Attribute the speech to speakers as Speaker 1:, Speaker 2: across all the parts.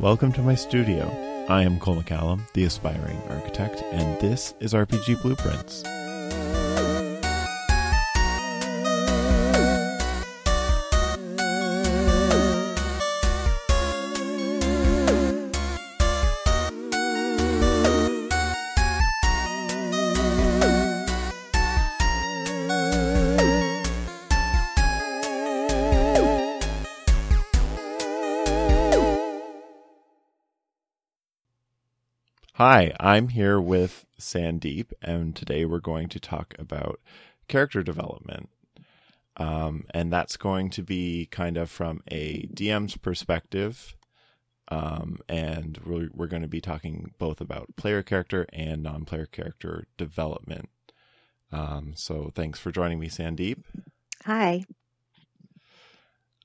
Speaker 1: Welcome to my studio. I am Cole McCallum, the aspiring architect, and this is RPG Blueprints. Hi, I'm here with Sandeep, and today we're going to talk about character development. Um, and that's going to be kind of from a DM's perspective. Um, and we're, we're going to be talking both about player character and non player character development. Um, so thanks for joining me, Sandeep.
Speaker 2: Hi.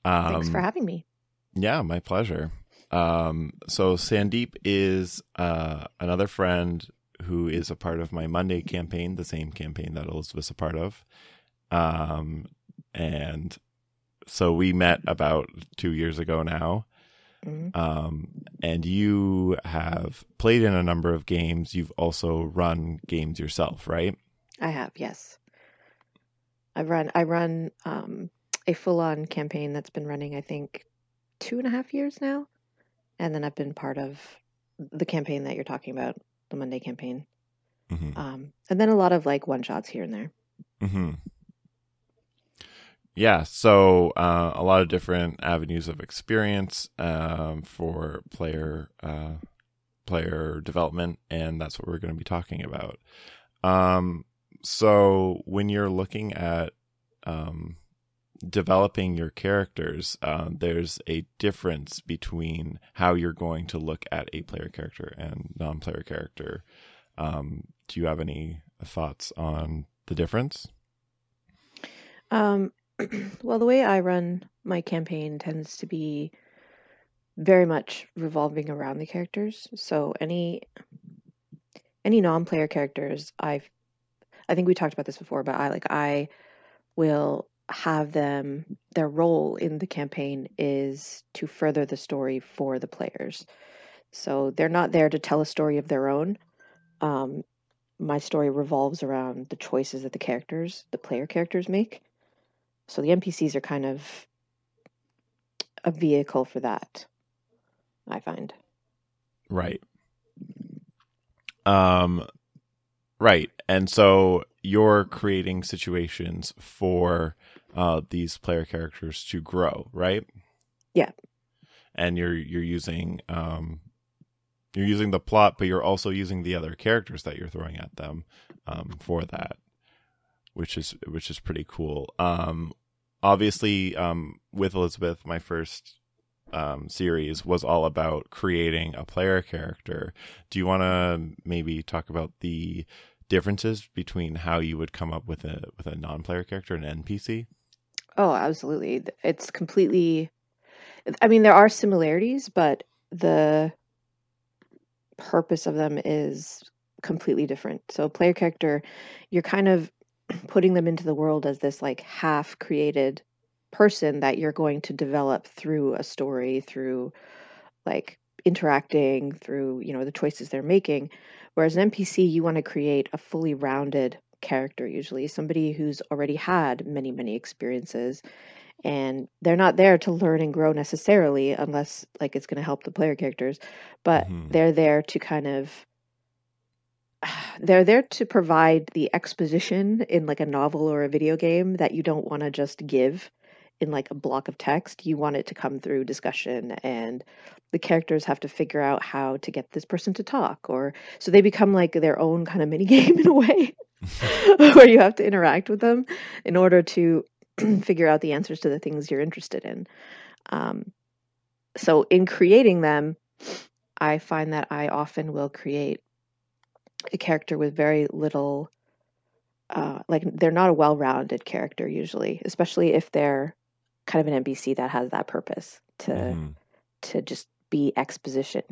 Speaker 2: Thanks for
Speaker 1: Um,
Speaker 2: having me.
Speaker 1: Yeah, my pleasure. Um, so Sandeep is uh, another friend who is a part of my Monday campaign, the same campaign that Elizabeth's a part of. Um, and so we met about two years ago now.
Speaker 2: Mhm.
Speaker 1: Um, and you have played in a number of games. You've also run games yourself, right?
Speaker 2: I have, yes. I run I run um, a full on campaign that's been running, I think, two and a half years now. And then I've been part of the campaign that you're talking about, the Monday campaign.
Speaker 1: hmm
Speaker 2: Um, and then a lot of like one shots here and there.
Speaker 1: hmm Yeah, so uh, a lot of different avenues of experience um, for player uh, player development, and that's what we're going to be talking about. Um, so when you're looking at um, developing your characters, uh, there's a difference between how you're going to look at a player character and non-player character. Um, do you have any thoughts on the difference?
Speaker 2: Um, well, the way I run my campaign tends to be very much revolving around the characters. So any any non-player characters, I've I think we talked about this before, but I like I will have them their role in the campaign is to further the story for the players. So they're not there to tell a story of their own. Um, my story revolves around the choices that the characters, the player characters make. So the NPCs are kind of a vehicle for that, I find.
Speaker 1: Right. Um right. And so you're creating situations for uh these player characters to grow, right?
Speaker 2: Yeah.
Speaker 1: And you're you're using um you're using the plot, but you're also using the other characters that you're throwing at them um for that. Which is which is pretty cool. Um obviously um with Elizabeth, my first um, series was all about creating a player character. Do you want to maybe talk about the differences between how you would come up with a with a non-player character, an NPC?
Speaker 2: Oh, absolutely. It's completely I mean there are similarities, but the purpose of them is completely different. So player character, you're kind of putting them into the world as this like half created person that you're going to develop through a story, through like interacting, through, you know, the choices they're making. Whereas an NPC, you want to create a fully rounded character, usually somebody who's already had many, many experiences. And they're not there to learn and grow necessarily, unless like it's going to help the player characters, but
Speaker 1: Mhm.
Speaker 2: they're there to kind of they're there to provide the exposition in like a novel or a video game that you don't want to just give in like a block of text. You want it to come through discussion and the characters have to figure out how to get this person to talk or so they become like their own kind of mini game in a way where you have to interact with them in order to figure out the answers to the things you're interested in. Um, so in creating them, I find that I often will create a character with very little uh, like they're not a well-rounded character usually, especially if they're kind of an NPC that has that purpose to
Speaker 1: Mhm.
Speaker 2: to just be exposition.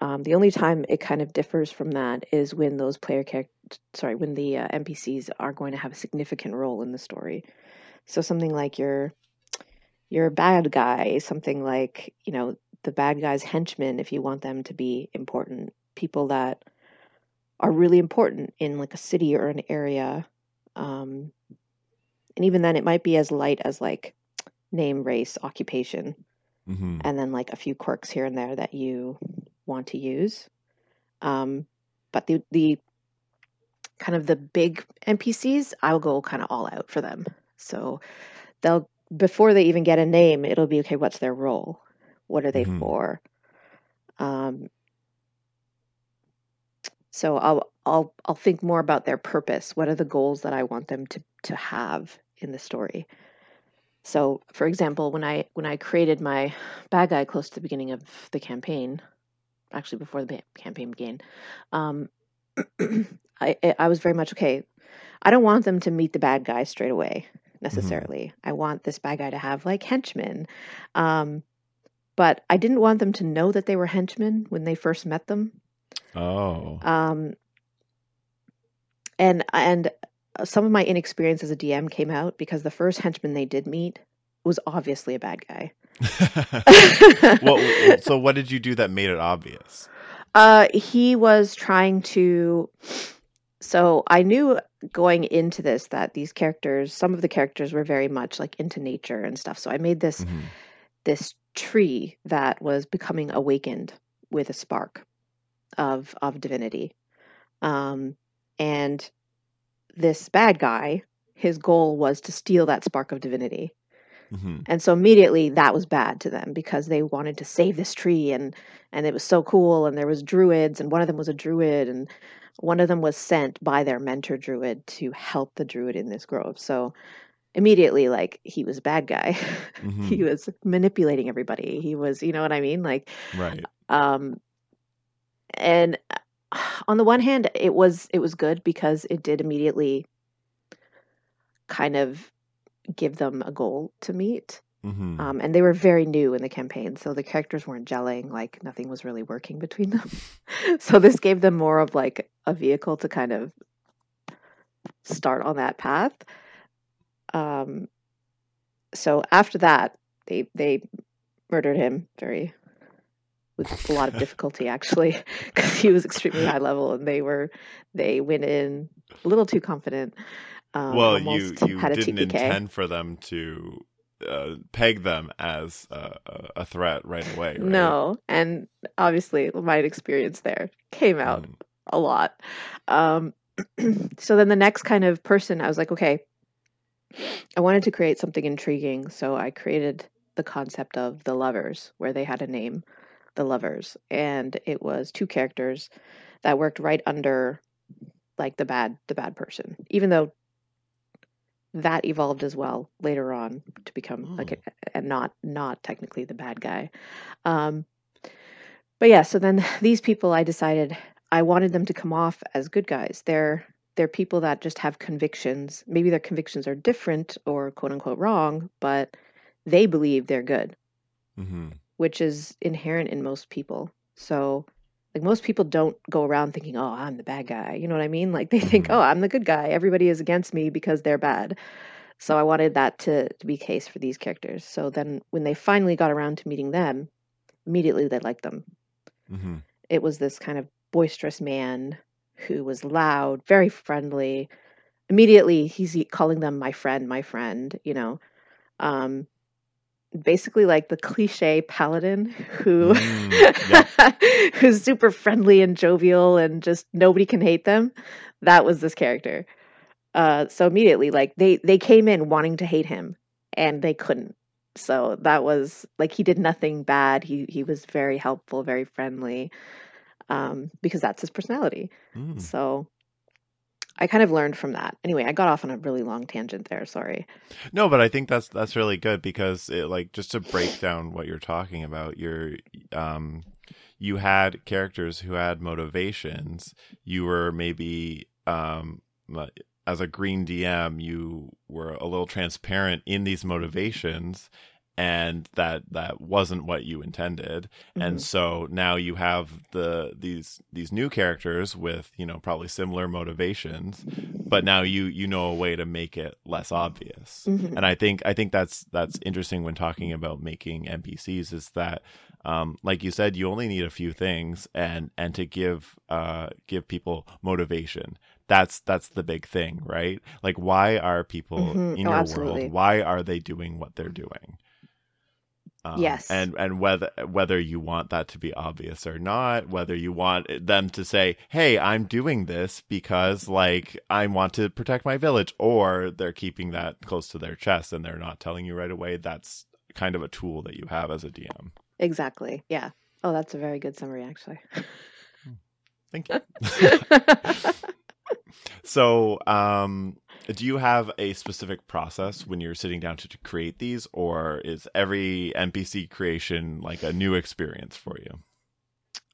Speaker 2: Um, the only time it kind of differs from that is when those player characters, sorry, when the uh, NPCs are going to have a significant role in the story. So something like your you're bad guy, something like, you know, the bad guys henchmen if you want them to be important. People that are really important in like a city or an area um, and even then it might be as light as like name race occupation.
Speaker 1: Hmm
Speaker 2: and then like a few quirks here and there that you want to use. Um, but the the kind of the big npcs i'll go kind of all out for them. So they'll before they even get a name it'll be okay what's their role? What are they
Speaker 1: Mhm.
Speaker 2: for? Um, so i'll i'll i'll think more about their purpose. What are the goals that i want them to to have in the story? So for example when i when i created my bad guy close to the beginning of the campaign actually before the campaign began um, I, I was very much okay i don't want them to meet the bad guy straight away necessarily. I want this bad guy to have like henchmen. Um, but i didn't want them to know that they were henchmen when they first met them.
Speaker 1: Oh.
Speaker 2: um, and and some of my inexperience as a dm came out because the first henchman they did meet was obviously a bad guy
Speaker 1: well, so what did you do that made it obvious?
Speaker 2: Uh, he was trying to. So I knew going into this that these characters, some of the characters were very much like into nature and stuff. So I made this
Speaker 1: Mhm.
Speaker 2: this tree that was becoming awakened with a spark of of divinity. Um, and this bad guy, his goal was to steal that spark of divinity.
Speaker 1: Mhm.
Speaker 2: And so immediately that was bad to them because they wanted to save this tree and and it was so cool and there was druids and one of them was a druid and one of them was sent by their mentor druid to help the druid in this grove. So immediately like he was a bad guy. he
Speaker 1: Mhm.
Speaker 2: was manipulating everybody. He was, you know what I mean? Like
Speaker 1: Right.
Speaker 2: um and on the one hand it was it was good because it did immediately kind of give them a goal to meet.
Speaker 1: Hmm
Speaker 2: um, and they were very new in the campaign so the characters weren't gelling like nothing was really working between them. So this gave them more of like a vehicle to kind of start on that path. Um, so after that they they murdered him very with a lot of difficulty actually because he was extremely high level and they were they went in a little too confident um,
Speaker 1: well, you you didn't
Speaker 2: TPK.
Speaker 1: intend for them to uh, peg them as a, a- a threat right away. Right?
Speaker 2: No, and obviously my experience there came out
Speaker 1: Mm.
Speaker 2: a lot. Um, so then the next kind of person, I was like, okay, I wanted to create something intriguing, so I created the concept of the lovers, where they had a name, the lovers, and it was two characters that worked right under like the bad the bad person, even though that evolved as well later on to become like a, and not not technically the bad guy. Um, but yeah, so then these people, I decided I wanted them to come off as good guys. They're they're people that just have convictions. Maybe their convictions are different or quote unquote wrong, but they believe they're good,
Speaker 1: mm-hmm.
Speaker 2: which is inherent in most people. So like most people don't go around thinking, "Oh, I'm the bad guy." You know what I mean? Like they think,
Speaker 1: Mhm.
Speaker 2: "Oh, I'm the good guy. Everybody is against me because they're bad." So I wanted that to, to be case for these characters. So then when they finally got around to meeting them, immediately they liked them.
Speaker 1: Mhm.
Speaker 2: It was this kind of boisterous man who was loud, very friendly. Immediately he's calling them my friend, my friend, you know. Um basically like the cliche paladin who
Speaker 1: Mm,
Speaker 2: who's super friendly and jovial and just nobody can hate them. That was this character. Uh so immediately like they they came in wanting to hate him and they couldn't. So that was like he did nothing bad. He he was very helpful, very friendly. Um because that's his personality.
Speaker 1: Mm.
Speaker 2: So I kind of learned from that. Anyway, I got off on a really long tangent there, sorry.
Speaker 1: No, but I think that's that's really good because it like just to break down what you're talking about, you're um you had characters who had motivations. You were maybe um as a green DM, you were a little transparent in these motivations and that that wasn't what you intended. and
Speaker 2: Mhm.
Speaker 1: so now you have the these these new characters with you know probably similar motivations but now you you know a way to make it less obvious
Speaker 2: Mhm.
Speaker 1: and i think i think that's that's interesting when talking about making npcs is that um, like you said, you only need a few things, and and to give uh, give people motivation. That's that's the big thing, right? Like, why are people
Speaker 2: Mhm.
Speaker 1: in
Speaker 2: Oh,
Speaker 1: your
Speaker 2: absolutely.
Speaker 1: world? Why are they doing what they're doing? Um,
Speaker 2: Yes.
Speaker 1: and and whether whether you want that to be obvious or not, whether you want them to say, "Hey, I'm doing this because like I want to protect my village," or they're keeping that close to their chest and they're not telling you right away. That's kind of a tool that you have as a DM.
Speaker 2: Exactly. Yeah. Oh, that's a very good summary, actually.
Speaker 1: Thank you. so, um, do you have a specific process when you're sitting down to, to create these, or is every NPC creation like a new experience for you?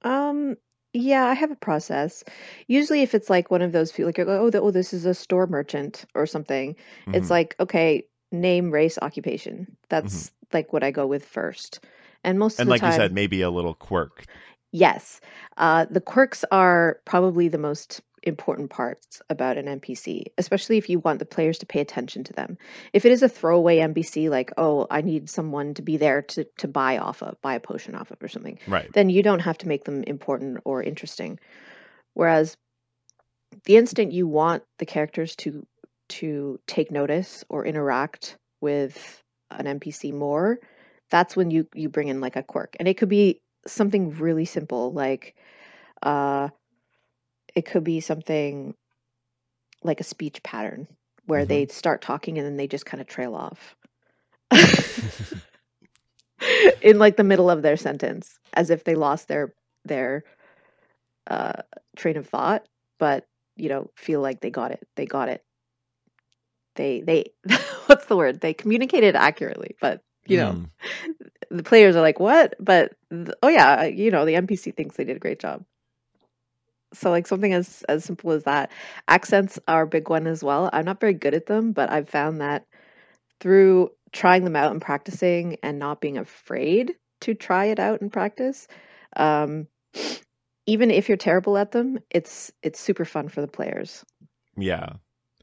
Speaker 2: Um, yeah, I have a process. Usually, if it's like one of those like, oh, th- oh, this is a store merchant or something, it's
Speaker 1: Mhm.
Speaker 2: like, okay, name, race, occupation. That's like what I go with first. And most
Speaker 1: Mm-hmm. and
Speaker 2: of the
Speaker 1: like
Speaker 2: time,
Speaker 1: you said, maybe a little quirk.
Speaker 2: yes, uh, the quirks are probably the most important parts about an NPC, especially if you want the players to pay attention to them. If it is a throwaway NPC, like, oh, I need someone to be there to, to buy off of, buy a potion off of or something,
Speaker 1: Right.
Speaker 2: then you don't have to make them important or interesting. Whereas the instant you want the characters to to take notice or interact with an NPC more, that's when you you bring in like a quirk. And it could be something really simple like uh it could be something like a speech pattern where
Speaker 1: Mhm.
Speaker 2: they start talking and then they just kind of trail off. in like the middle of their sentence as if they lost their their uh train of thought but you know feel like they got it they got it they they what's the word they communicated accurately but you know
Speaker 1: Mm.
Speaker 2: the players are like what but th- oh yeah you know the npc thinks they did a great job so like something as as simple as that accents are a big one as well i'm not very good at them but i've found that through trying them out and practicing and not being afraid to try it out and practice um even if you're terrible at them it's it's super fun for the players
Speaker 1: Yeah.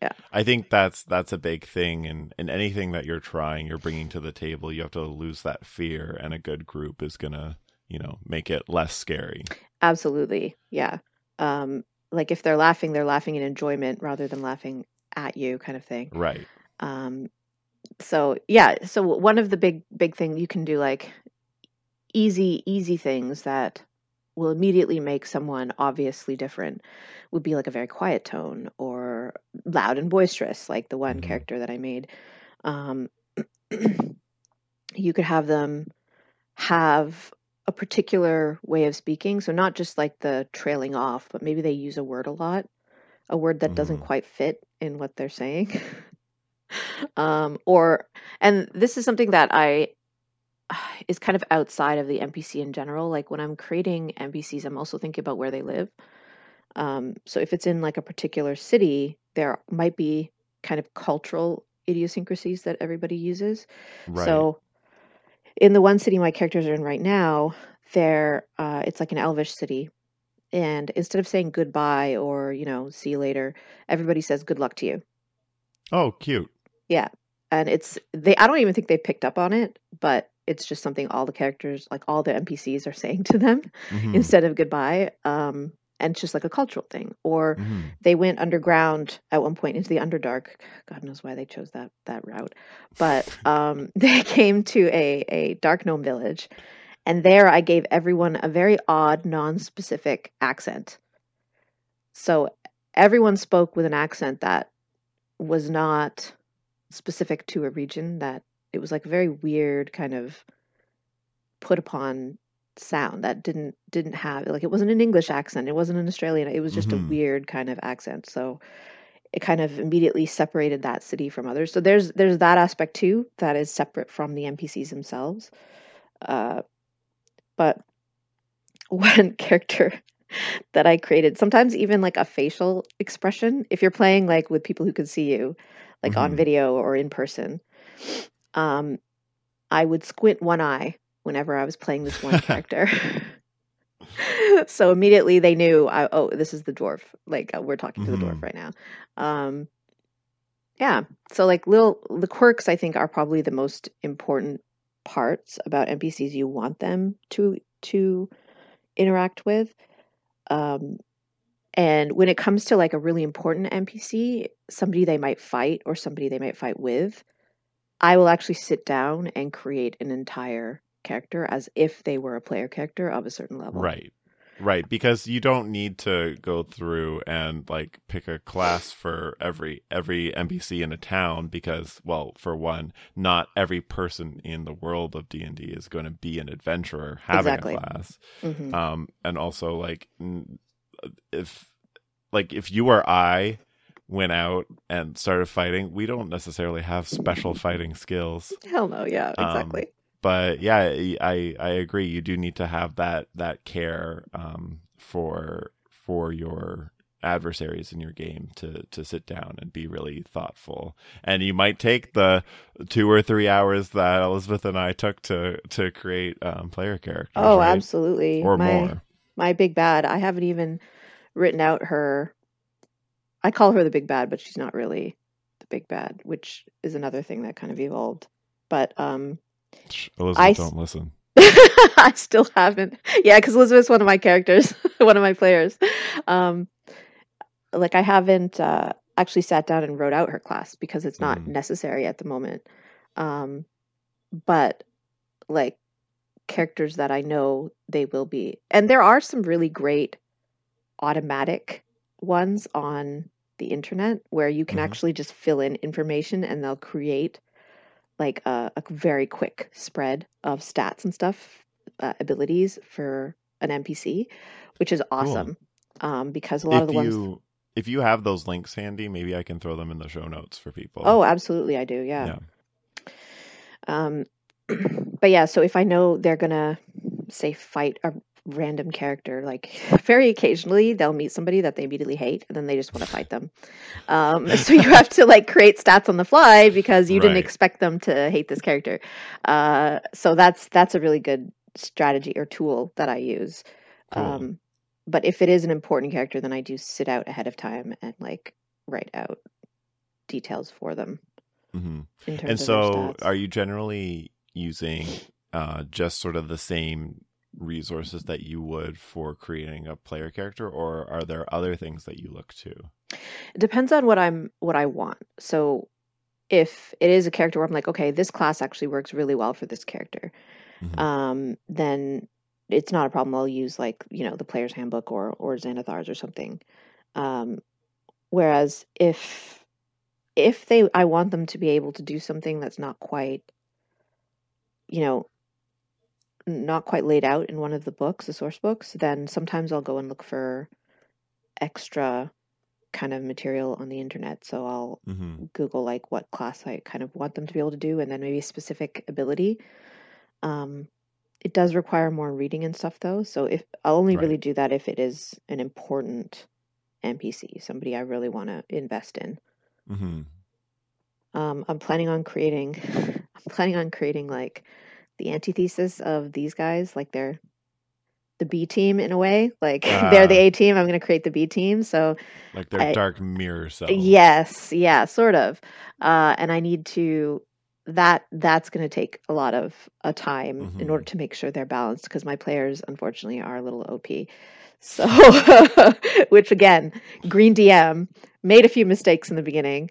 Speaker 2: Yeah.
Speaker 1: I think that's that's a big thing and and anything that you're trying, you're bringing to the table, you have to lose that fear and a good group is going to, you know, make it less scary.
Speaker 2: absolutely yeah um like if they're laughing they're laughing in enjoyment rather than laughing at you kind of thing
Speaker 1: Right.
Speaker 2: um so yeah so one of the big big thing you can do like easy easy things that will immediately make someone obviously different would be like a very quiet tone or loud and boisterous like the one
Speaker 1: Mhm.
Speaker 2: character that i made um you could have them have a particular way of speaking so not just like the trailing off but maybe they use a word a lot a word that doesn't
Speaker 1: Mhm.
Speaker 2: quite fit in what they're saying um or and this is something that i is kind of outside of the npc in general like when i'm creating npcs i'm also thinking about where they live um so if it's in like a particular city there might be kind of cultural idiosyncrasies that everybody uses
Speaker 1: Right.
Speaker 2: so in the one city my characters are in right now there uh it's like an elvish city and instead of saying goodbye or you know see you later everybody says good luck to you
Speaker 1: oh, cute.
Speaker 2: yeah and it's they i don't even think they picked up on it but it's just something all the characters like all the npcs are saying to them
Speaker 1: Mhm.
Speaker 2: instead of goodbye um and it's just like a cultural thing. Or
Speaker 1: Mhm.
Speaker 2: they went underground at one point into the underdark. God knows why they chose that that route. But um they came to a a dark gnome village and there i gave everyone a very odd non-specific accent. So everyone spoke with an accent that was not specific to a region that it was like a very weird kind of put upon sound that didn't didn't have like it wasn't an english accent it wasn't an australian it was just
Speaker 1: Mhm.
Speaker 2: a weird kind of accent so it kind of immediately separated that city from others so there's there's that aspect too that is separate from the npcs themselves uh but one character that i created sometimes even like a facial expression if you're playing like with people who can see you like on
Speaker 1: Mhm.
Speaker 2: video or in person um i would squint one eye whenever i was playing this one character so immediately they knew I, oh this is the dwarf like uh, we're talking to the dwarf
Speaker 1: Mhm.
Speaker 2: right now um yeah so like little the quirks i think are probably the most important parts about NPCs you want them to to interact with. Um, and when it comes to like a really important NPC, somebody they might fight or somebody they might fight with, I will actually sit down and create an entire character as if they were a player character of a certain level.
Speaker 1: Right. Right, because you don't need to go through and like pick a class for every every NPC in a town because well, for one, not every person in the world of D&D is going to be an adventurer having
Speaker 2: Exactly.
Speaker 1: a class.
Speaker 2: Mhm.
Speaker 1: Um and also like if like if you or I went out and started fighting, we don't necessarily have special fighting skills.
Speaker 2: Hell no, yeah,
Speaker 1: Um,
Speaker 2: exactly.
Speaker 1: But yeah, I I agree. You do need to have that that care um, for for your adversaries in your game to to sit down and be really thoughtful. And you might take the two or three hours that Elizabeth and I took to to create um, player characters.
Speaker 2: oh,
Speaker 1: right?
Speaker 2: absolutely.
Speaker 1: or
Speaker 2: my
Speaker 1: more.
Speaker 2: my big bad. I haven't even written out her. I call her the big bad, but she's not really the big bad, which is another thing that kind of evolved. But um,
Speaker 1: Elizabeth,
Speaker 2: I
Speaker 1: don't listen.
Speaker 2: I still haven't. Yeah, because Elizabeth's one of my characters, one of my players. Um, like I haven't uh, actually sat down and wrote out her class because it's not
Speaker 1: Mm.
Speaker 2: necessary at the moment. Um, but like characters that I know they will be, and there are some really great automatic ones on the internet where you can
Speaker 1: Mhm.
Speaker 2: actually just fill in information and they'll create like a, a very quick spread of stats and stuff, uh, abilities for an NPC, which is awesome. Um, because a lot
Speaker 1: If
Speaker 2: of the ones,
Speaker 1: you if you have those links handy, maybe I can throw them in the show notes for people.
Speaker 2: oh, absolutely, I do, yeah.
Speaker 1: yeah.
Speaker 2: Um, but yeah, so if I know they're gonna say fight a random character, like very occasionally they'll meet somebody that they immediately hate, and then they just want to fight them. Um, so you have to like create stats on the fly because you didn't expect them to hate this character. Uh, so that's that's a really good strategy or tool that I use.
Speaker 1: Cool.
Speaker 2: Um, but if it is an important character, then I do sit out ahead of time and like write out details for them Mm-hmm.
Speaker 1: And so, are you generally using uh, just sort of the same resources that you would for creating a player character, or are there other things that you look to?
Speaker 2: It depends on what I'm what I want. So if it is a character where I'm like, okay, this class actually works really well for this character,
Speaker 1: Mhm.
Speaker 2: um, then it's not a problem. I'll use like, you know, the player's handbook or or Xanathar's or something. Um, whereas if if they I want them to be able to do something that's not quite, you know, not quite laid out in one of the books, the source books, then sometimes I'll go and look for extra kind of material on the internet. So I'll
Speaker 1: Mhm.
Speaker 2: Google like what class I kind of want them to be able to do, and then maybe a specific ability. Um, it does require more reading and stuff though. So if I'll only really do that if it is an important NPC, somebody I really want to invest in.
Speaker 1: Mhm.
Speaker 2: Um, I'm planning on creating. I'm planning on creating like the antithesis of these guys, like they're the B team in a way. Like they're the
Speaker 1: Ah.
Speaker 2: A team. I'm going to create the B team. So
Speaker 1: Like their
Speaker 2: I-
Speaker 1: dark mirror selves.
Speaker 2: Yes, yeah, sort of. Uh, and I need to that that's going to take a lot of uh, time in
Speaker 1: Mhm.
Speaker 2: order to make sure they're balanced because my players unfortunately are a little OP. So, which again, Green DM made a few mistakes in the beginning.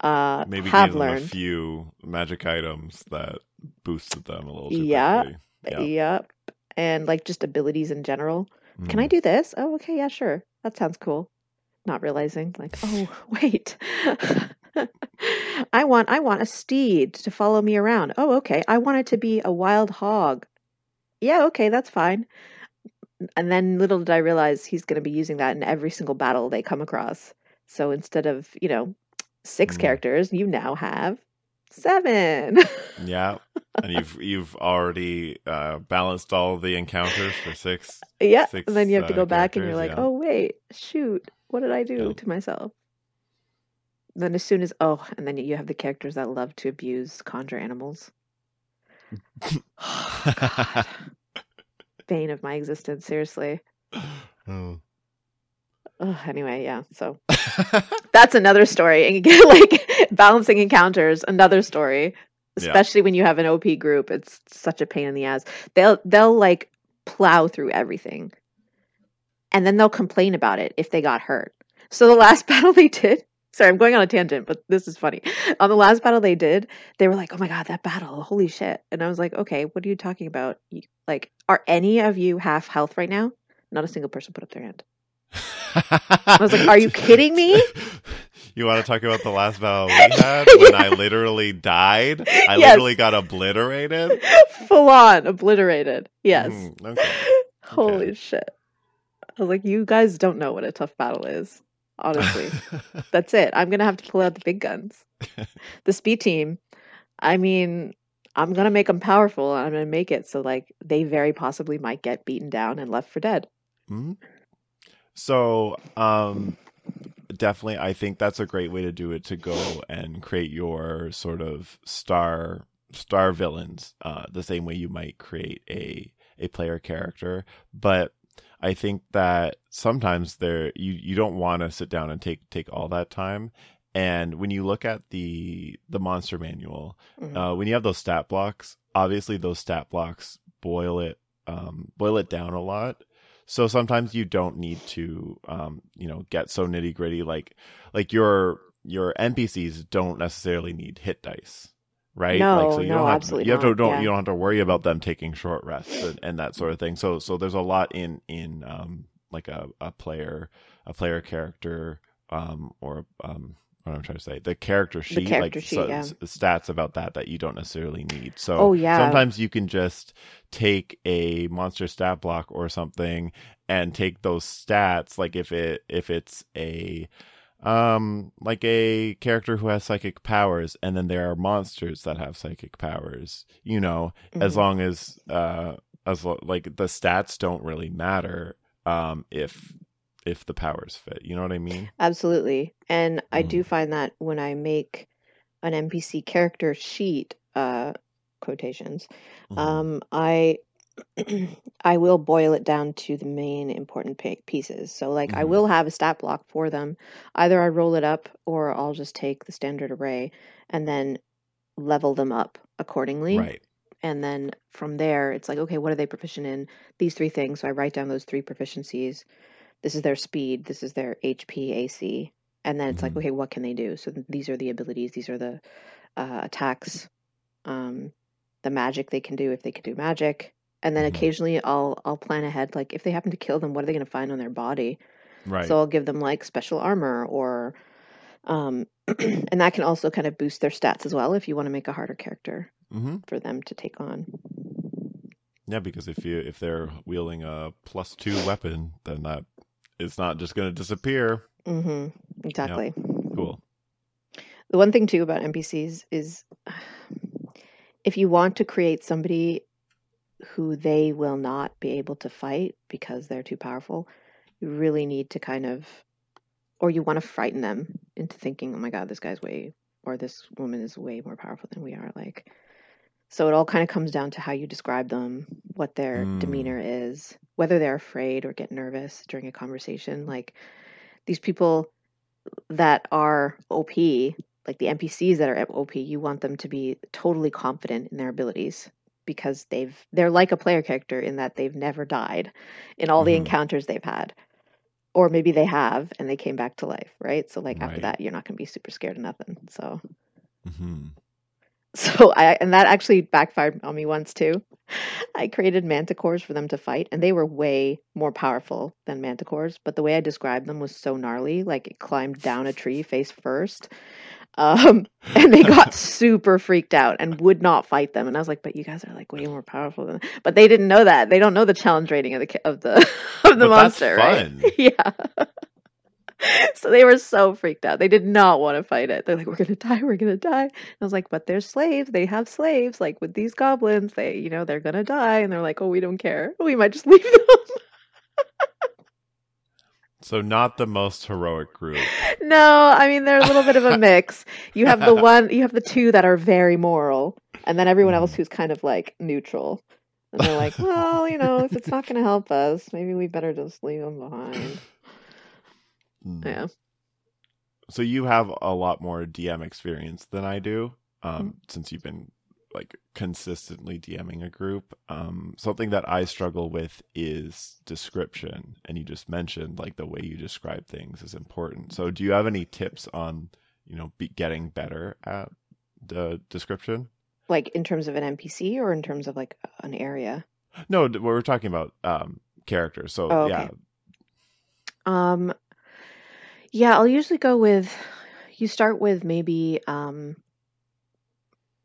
Speaker 2: Uh,
Speaker 1: Maybe
Speaker 2: have
Speaker 1: learned a few magic items that boosted them a little
Speaker 2: Yeah.
Speaker 1: Yeah.
Speaker 2: Yep. And like just abilities in general. Can I
Speaker 1: Mhm.
Speaker 2: do this? Oh, okay, yeah, sure. That sounds cool. Not realizing, like, oh, wait. I want I want a steed to follow me around. Oh, okay. I want it to be a wild hog. Yeah, okay, that's fine. And then little did I realize he's going to be using that in every single battle they come across. So instead of, you know, six
Speaker 1: Mm.
Speaker 2: characters, you now have seven.
Speaker 1: Yeah, and you've you've already uh, balanced all the encounters for six.
Speaker 2: Yeah,
Speaker 1: six,
Speaker 2: and then you have to
Speaker 1: uh,
Speaker 2: go back and you're like,
Speaker 1: yeah.
Speaker 2: oh wait, shoot, what did I do
Speaker 1: Yeah.
Speaker 2: to myself? Then as soon as oh, and then you have the characters that love to abuse conjure animals. Oh, Bane of my existence, seriously.
Speaker 1: Oh.
Speaker 2: Ugh, anyway, yeah. So that's another story. And you get like balancing encounters, another story. Especially when you have an OP group. It's such a pain in the ass. They'll they'll like plow through everything, and then they'll complain about it if they got hurt. So the last battle they did. Sorry, I'm going on a tangent, but this is funny. On the last battle they did, they were like, "Oh my god, that battle! Holy shit!" And I was like, "Okay, what are you talking about? Like, are any of you half health right now?" Not a single person put up their hand. I was like, "Are you kidding me?"
Speaker 1: You want to talk about the last battle we had when I literally died? I
Speaker 2: Yes.
Speaker 1: literally got obliterated.
Speaker 2: Full on obliterated. Yes.
Speaker 1: Mm, okay.
Speaker 2: Holy shit. I was like, you guys don't know what a tough battle is. Honestly. That's it. I'm gonna have to pull out the big guns. the speed team. I mean, I'm gonna make them powerful. and I'm gonna make it so like they very possibly might get beaten down and left for dead.
Speaker 1: Mhm. So, um, definitely, I think that's a great way to do it to go and create your sort of star star villains, uh, the same way you might create a a player character. But I think that sometimes there you you don't want to sit down and take take all that time. And when you look at the the monster manual,
Speaker 2: Mhm.
Speaker 1: uh, when you have those stat blocks, obviously those stat blocks boil it um, boil it down a lot. So sometimes you don't need to, um, you know, get so nitty gritty. Like, like your your NPCs don't necessarily need hit dice, right?
Speaker 2: No,
Speaker 1: like, so you
Speaker 2: no,
Speaker 1: don't have
Speaker 2: absolutely
Speaker 1: to, you have to
Speaker 2: not,
Speaker 1: don't
Speaker 2: yeah.
Speaker 1: you don't have to worry about them taking short rests and, and that sort of thing. So so there's a lot in in um, like a, a player a player character um, or um, what I'm trying to say the character sheet
Speaker 2: character
Speaker 1: like
Speaker 2: sheet,
Speaker 1: so-
Speaker 2: yeah.
Speaker 1: stats about that that you don't necessarily need. So
Speaker 2: Oh, yeah.
Speaker 1: sometimes you can just take a monster stat block or something and take those stats like if it if it's a um like a character who has psychic powers and then there are monsters that have psychic powers you know as
Speaker 2: Mhm.
Speaker 1: long as uh as lo- like the stats don't really matter um if if the powers fit you know what i mean
Speaker 2: Absolutely. And I
Speaker 1: Mm.
Speaker 2: do find that when I make an NPC character sheet, uh, quotations,
Speaker 1: Mhm.
Speaker 2: um, I I will boil it down to the main important pieces. So, like, I
Speaker 1: Mhm.
Speaker 2: will have a stat block for them. Either I roll it up, or I'll just take the standard array and then level them up accordingly.
Speaker 1: right
Speaker 2: And then from there, it's like, okay, what are they proficient in? These three things. So I write down those three proficiencies. This is their speed. This is their HP, AC. And then it's like,
Speaker 1: Mhm.
Speaker 2: okay, what can they do? So these are the abilities. These are the uh, attacks, um, the magic they can do if they can do magic. And then
Speaker 1: Mhm.
Speaker 2: occasionally I'll I'll plan ahead. Like if they happen to kill them, what are they going to find on their body?
Speaker 1: right
Speaker 2: So I'll give them like special armor or, um, and that can also kind of boost their stats as well if you want to make a harder character
Speaker 1: hmm
Speaker 2: for them to take on.
Speaker 1: yeah because if you if they're wielding a plus two weapon then that it's not just going to disappear
Speaker 2: hmm Exactly.
Speaker 1: cool
Speaker 2: The one thing too about NPCs is if you want to create somebody who they will not be able to fight because they're too powerful, you really need to kind of, or you want to frighten them into thinking, oh my God, this guy's way, or this woman is way more powerful than we are. Like, so it all kind of comes down to how you describe them, what their
Speaker 1: Mm.
Speaker 2: demeanor is, whether they're afraid or get nervous during a conversation. Like, these people that are OP, like the NPCs that are OP, you want them to be totally confident in their abilities because they've they're like a player character in that they've never died in all the
Speaker 1: Mhm.
Speaker 2: encounters they've had. Or maybe they have and they came back to life, right? So like after that you're not going to be super scared of nothing. So
Speaker 1: hmm
Speaker 2: so I and that actually backfired on me once too. I created manticores for them to fight, and they were way more powerful than manticores. But the way I described them was so gnarly, like it climbed down a tree face first, um, and they got super freaked out and would not fight them. And I was like, "But you guys are like way more powerful than." But they didn't know that. They don't know the challenge rating of the of the of the
Speaker 1: But that's
Speaker 2: monster, right? yeah. so they were so freaked out. They did not want to fight it. They're like, "We're gonna die. We're gonna die." And I was like, "But they're slaves. They have slaves. Like with these goblins, they, you know, they're gonna die." And they're like, "Oh, we don't care. We might just leave them."
Speaker 1: so not the most heroic group
Speaker 2: no, I mean they're a little bit of a mix. You have the one, you have the two that are very moral, and then everyone else who's kind of like neutral. And they're like, "Well, you know, if it's not gonna help us, maybe we better just leave them behind."
Speaker 1: Mm.
Speaker 2: Yeah.
Speaker 1: so you have a lot more DM experience than I do, um,
Speaker 2: Mm-hmm.
Speaker 1: since you've been like consistently DMing a group, um, something that I struggle with is description. And you just mentioned like the way you describe things is important. So, do you have any tips on you know be getting better at the description?
Speaker 2: Like in terms of an NPC or in terms of like an area?
Speaker 1: No, we're talking about um, characters. So
Speaker 2: Oh,
Speaker 1: yeah.
Speaker 2: Um, yeah, I'll usually go with you start with maybe um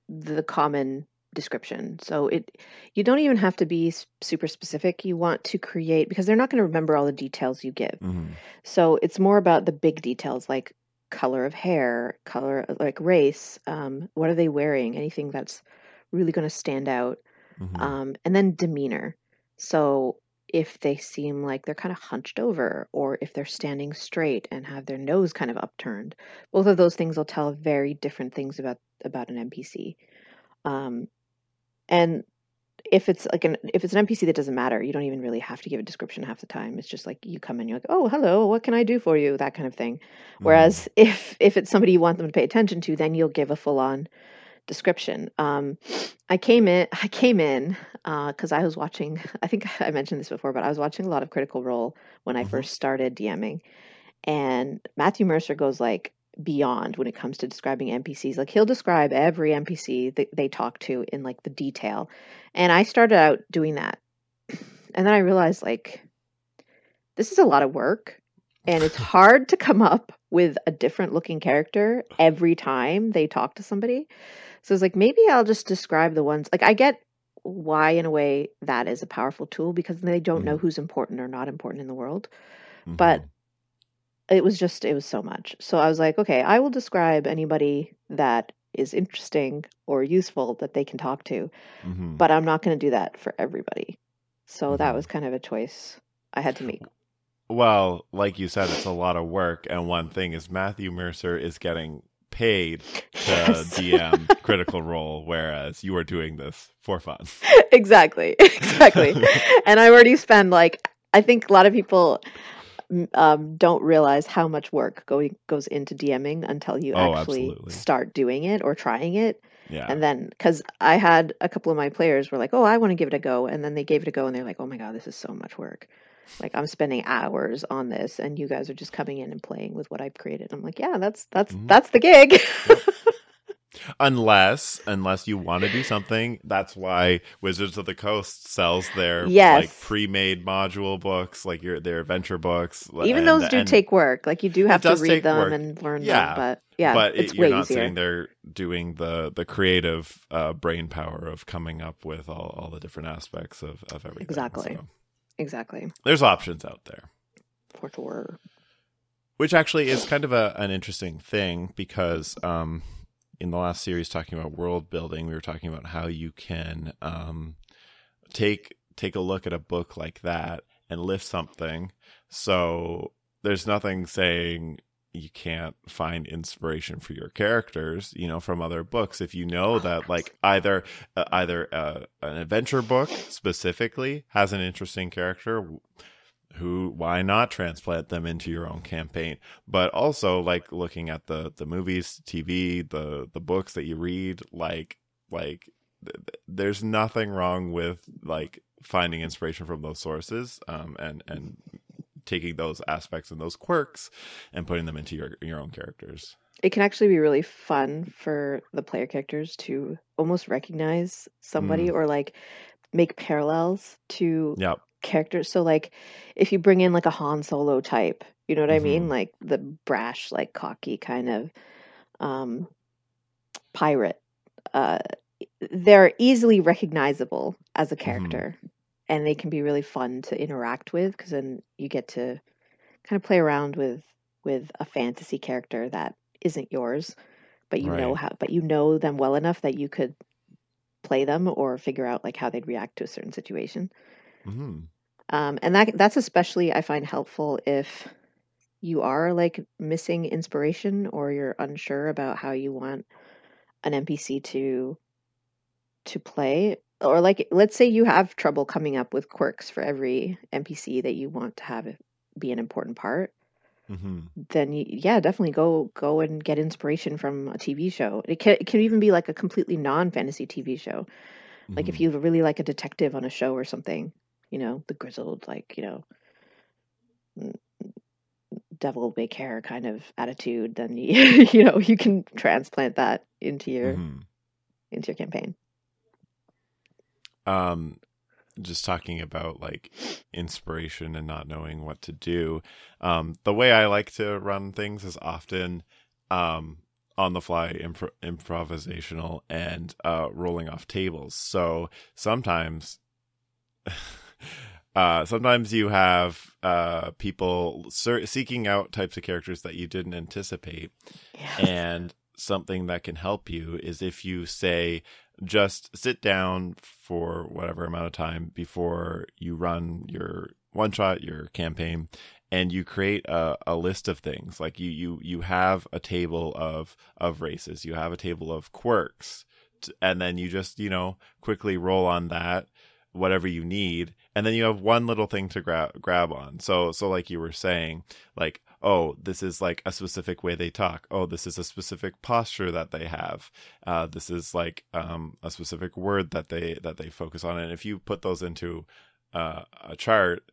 Speaker 2: the common description. So it you don't even have to be s- super specific. You want to create because they're not going to remember all the details you give.
Speaker 1: hmm
Speaker 2: So it's more about the big details like color of hair, color like race, um, what are they wearing, anything that's really going to stand out
Speaker 1: hmm
Speaker 2: um, and then demeanor. So if they seem like they're kind of hunched over, or if they're standing straight and have their nose kind of upturned, both of those things will tell very different things about about an NPC. Um, and if it's like an if it's an NPC that doesn't matter, you don't even really have to give a description half the time. It's just like you come in, you're like, oh, hello, what can I do for you? That kind of thing. Whereas if if it's somebody you want them to pay attention to, then you'll give a full on description. Um, I came in. I came in because I was watching. I think I mentioned this before, but I was watching a lot of Critical Role when I
Speaker 1: Mhm.
Speaker 2: first started DMing, and Matthew Mercer goes like beyond when it comes to describing NPCs. Like he'll describe every NPC that they talk to in like the detail, and I started out doing that, and then I realized like this is a lot of work, and it's hard to come up with a different looking character every time they talk to somebody. So it's like maybe I'll just describe the ones like I get why in a way that is a powerful tool because they don't know
Speaker 1: Mhm.
Speaker 2: who's important or not important in the world.
Speaker 1: Mhm.
Speaker 2: But it was just it was so much. So I was like, okay, I will describe anybody that is interesting or useful that they can talk to,
Speaker 1: Mhm.
Speaker 2: but I'm not going to do that for everybody. So that
Speaker 1: Mhm.
Speaker 2: was kind of a choice I had to make.
Speaker 1: Well, like you said, it's a lot of work, and one thing is Matthew Mercer is getting paid to
Speaker 2: Yes.
Speaker 1: DM Critical Role, whereas you are doing this for fun.
Speaker 2: exactly exactly and i already spend like i think a lot of people um, don't realize how much work going goes into dming until you
Speaker 1: Oh,
Speaker 2: actually
Speaker 1: absolutely.
Speaker 2: start doing it or trying it
Speaker 1: Yeah.
Speaker 2: and then because i had a couple of my players were like oh i want to give it a go and then they gave it a go and they're like oh my god this is so much work like i'm spending hours on this and you guys are just coming in and playing with what i've created i'm like yeah that's that's
Speaker 1: Mhm.
Speaker 2: that's the gig
Speaker 1: unless unless you want to do something, that's why Wizards of the Coast sells their like pre-made module books, like your their adventure books.
Speaker 2: even
Speaker 1: and-
Speaker 2: those do take work like you do have to read them
Speaker 1: work.
Speaker 2: and learn
Speaker 1: Yeah,
Speaker 2: them but yeah
Speaker 1: but
Speaker 2: it's
Speaker 1: it, you're
Speaker 2: way
Speaker 1: not
Speaker 2: easier
Speaker 1: sitting there doing the the creative uh, brain power of coming up with all, all the different aspects of, of everything.
Speaker 2: Exactly.
Speaker 1: So
Speaker 2: exactly.
Speaker 1: There's options out there.
Speaker 2: for sure.
Speaker 1: Which actually is kind of a, an interesting thing because um, in the last series talking about world building we were talking about how you can um, take take a look at a book like that and lift something. So there's nothing saying you can't find inspiration for your characters you know from other books. If you know that like either uh, either uh, an adventure book specifically has an interesting character who why not transplant them into your own campaign? But also like looking at the the movies tv the the books that you read like like th- th- there's nothing wrong with like finding inspiration from those sources um and and taking those aspects and those quirks and putting them into your your own characters.
Speaker 2: It can actually be really fun for the player characters to almost recognize somebody or like make parallels to
Speaker 1: yep.
Speaker 2: characters. So like if you bring in like a han solo type you know what i mean?
Speaker 1: Mhm.
Speaker 2: like the brash like cocky kind of um pirate uh they're easily recognizable as a character and they can be really fun to interact with because then you get to kind of play around with with a fantasy character that isn't yours but you know how but you know them well enough that you could play them or figure out like how they'd react to a certain situation.
Speaker 1: Hmm
Speaker 2: um, and that that's especially I find helpful if you are like missing inspiration or you're unsure about how you want an NPC to to play or like let's say you have trouble coming up with quirks for every NPC that you want to have it be an important part
Speaker 1: hmm
Speaker 2: then y yeah, definitely go go and get inspiration from a TV show. It can it can even be like a completely non-fantasy TV show. Like if
Speaker 1: hmm
Speaker 2: you really like a detective on a show or something, you know, the grizzled, like, you know, devil may care kind of attitude, then you you know, you can transplant that into your
Speaker 1: hmm
Speaker 2: into your campaign.
Speaker 1: Um, just talking about like inspiration and not knowing what to do. Um, the way I like to run things is often um, on the fly impro- improvisational and uh, rolling off tables. So sometimes. Uh, sometimes you have uh, people ser- seeking out types of characters that you didn't anticipate,
Speaker 2: Yeah.
Speaker 1: and something that can help you is if you say, just sit down for whatever amount of time before you run your one shot, your campaign, and you create a, a list of things. Like you, you, you have a table of, of races, you have a table of quirks, and then you just, you know, quickly roll on that, whatever you need. And then you have one little thing to grab, grab on. So, so like you were saying, like, oh, this is like a specific way they talk. Oh, this is a specific posture that they have. Uh, this is like um, a specific word that they that they focus on. And if you put those into uh, a chart,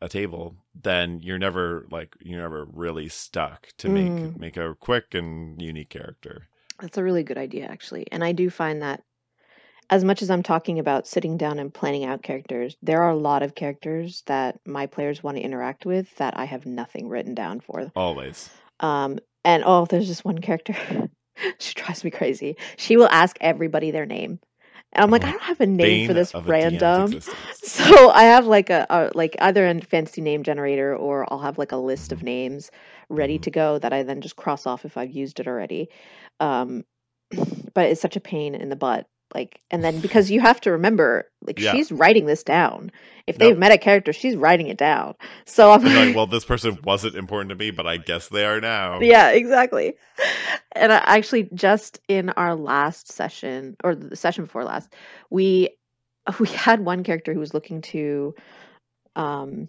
Speaker 1: a table, then you're never like you're never really stuck to make
Speaker 2: Mm.
Speaker 1: make a quick and unique character.
Speaker 2: That's a really good idea, actually. And I do find that as much as I'm talking about sitting down and planning out characters, there are a lot of characters that my players want to interact with that I have nothing written down for.
Speaker 1: Always.
Speaker 2: Um, and oh, there's just one character. she drives me crazy. She will ask everybody their name. And I'm like, I don't have a name for this
Speaker 1: of a DM's
Speaker 2: random. So I have like a, a like either a fancy name generator or I'll have like a list of names ready
Speaker 1: Mhm.
Speaker 2: to go that I then just cross off if I've used it already. Um, but it's such a pain in the butt. Like, and then because you have to remember, like
Speaker 1: Yeah.
Speaker 2: she's writing this down. If they've met a character, she's writing it down. So I'm
Speaker 1: like,
Speaker 2: like,
Speaker 1: well, this person wasn't important to me, but I guess they are now.
Speaker 2: yeah, exactly. And I actually just in our last session or the session before last, we we had one character who was looking to um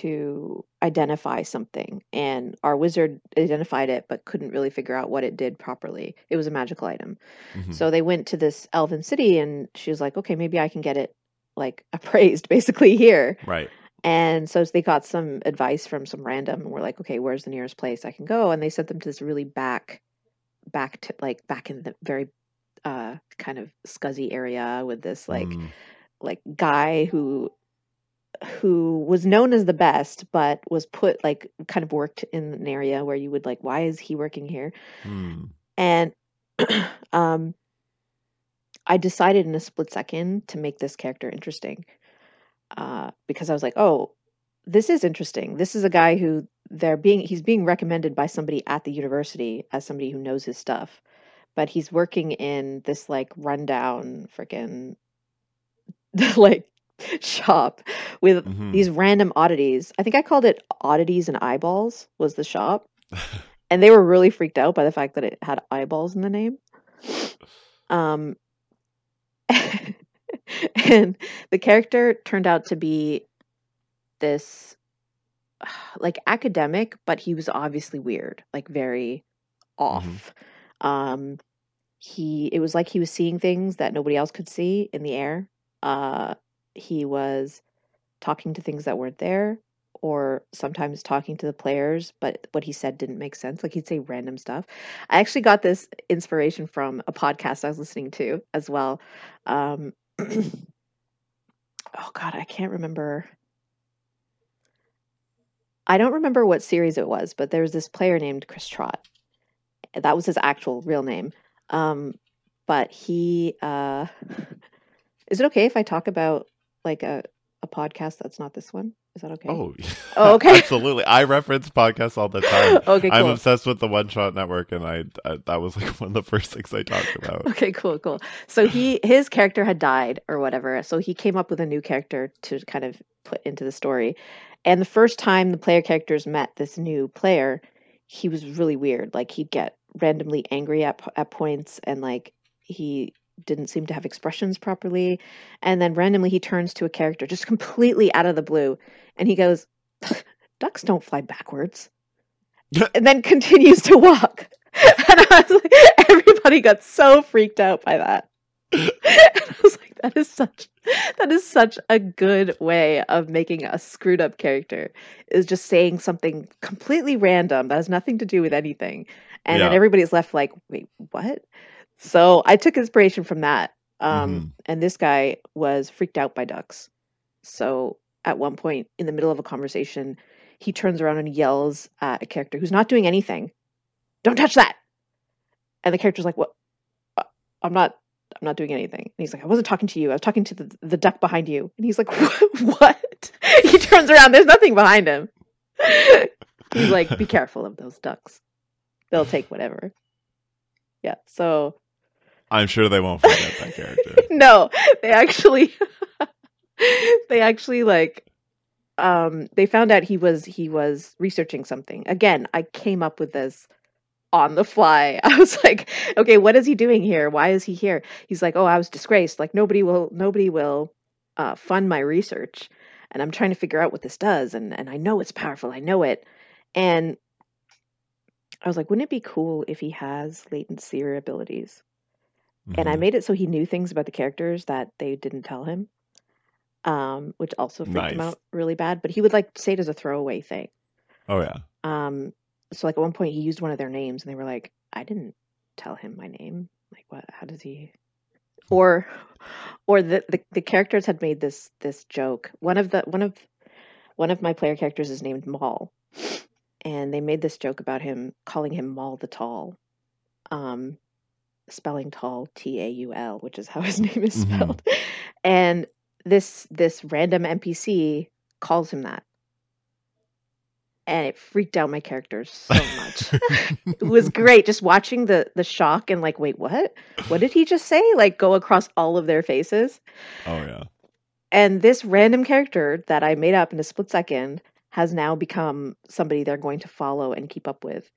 Speaker 2: to identify something and our wizard identified it but couldn't really figure out what it did properly. It was a magical item.
Speaker 1: Mhm.
Speaker 2: So they went to this elven city and she was like, "Okay, maybe I can get it like appraised basically here."
Speaker 1: Right.
Speaker 2: And so they got some advice from some random and we're like, okay, where's the nearest place I can go? And they sent them to this really back, back to like back in the very uh kind of scuzzy area with this like
Speaker 1: Mm.
Speaker 2: like guy who who was known as the best but was put like kind of worked in an area where you would like why is he working here
Speaker 1: Mm.
Speaker 2: and um i decided in a split second to make this character interesting uh because i was like oh this is interesting this is a guy who they're being he's being recommended by somebody at the university as somebody who knows his stuff but he's working in this like rundown freaking like shop with
Speaker 1: Mhm.
Speaker 2: these random oddities i think i called it oddities and eyeballs was the shop and they were really freaked out by the fact that it had eyeballs in the name. Um, and the character turned out to be this like academic, but he was obviously weird, like very off. Um, he it was like he was seeing things that nobody else could see in the air. Uh, he was talking to things that weren't there or sometimes talking to the players but what he said didn't make sense. Like he'd say random stuff. I actually got this inspiration from a podcast i was listening to as well. Um oh god i can't remember. I don't remember what series it was but there was this player named chris trot that was his actual real name. Um but he uh is it okay if i talk about like a a podcast that's not this one is that okay
Speaker 1: Oh,
Speaker 2: Oh, okay.
Speaker 1: absolutely. I reference podcasts all the time.
Speaker 2: okay
Speaker 1: I'm obsessed with the One Shot Network, and I, I that was like one of the first things I talked about.
Speaker 2: Okay, cool, cool. So he his character had died or whatever. So he came up with a new character to kind of put into the story. And the first time the player characters met this new player, he was really weird. Like he'd get randomly angry at at points and like he didn't seem to have expressions properly. And then randomly he turns to a character just completely out of the blue and he goes, "Ducks don't fly backwards." and then continues to walk. And I was like, everybody got so freaked out by that. And I was like, that is such that is such a good way of making a screwed up character is just saying something completely random that has nothing to do with anything. And then everybody's left like, wait, what? So I took inspiration from that. Um,
Speaker 1: Mhm.
Speaker 2: and this guy was freaked out by ducks. So at one point in the middle of a conversation, he turns around and yells at a character who's not doing anything. Don't touch that. And the character's like, "What? Uh, I'm not. I'm not doing anything." And he's like, "I wasn't talking to you. I was talking to the the duck behind you." And he's like, "What?" He turns around. There's nothing behind him. he's like, "Be careful of those ducks. They'll take whatever." Yeah. So
Speaker 1: I'm sure they won't forget that character.
Speaker 2: no, they actually they actually like um they found out he was he was researching something. Again, I came up with this on the fly. I was like, okay, what is he doing here? Why is he here? He's like, oh, I was disgraced. Like nobody will nobody will uh fund my research and I'm trying to figure out what this does and and I know it's powerful. I know it. And I was like, wouldn't it be cool if he has latent seer abilities? And I
Speaker 1: Mhm.
Speaker 2: made it so he knew things about the characters that they didn't tell him, um, which also freaked him out really bad. But he would like say it as a throwaway thing.
Speaker 1: Oh yeah.
Speaker 2: Um, so like at one point he used one of their names, and they were like, "I didn't tell him my name. Like, what? How does he?" Or, or the, the the characters had made this this joke. One of the one of one of my player characters is named Maul, and they made this joke about him calling him Maul the Tall, um, spelling tall T A U L, which is how his name is
Speaker 1: Mhm.
Speaker 2: spelled. And this this random NPC calls him that, and it freaked out my characters so much. it was great just watching the the shock and like, wait, what? What did he just say? Like go across all of their faces.
Speaker 1: Oh yeah.
Speaker 2: And this random character that I made up in a split second has now become somebody they're going to follow and keep up with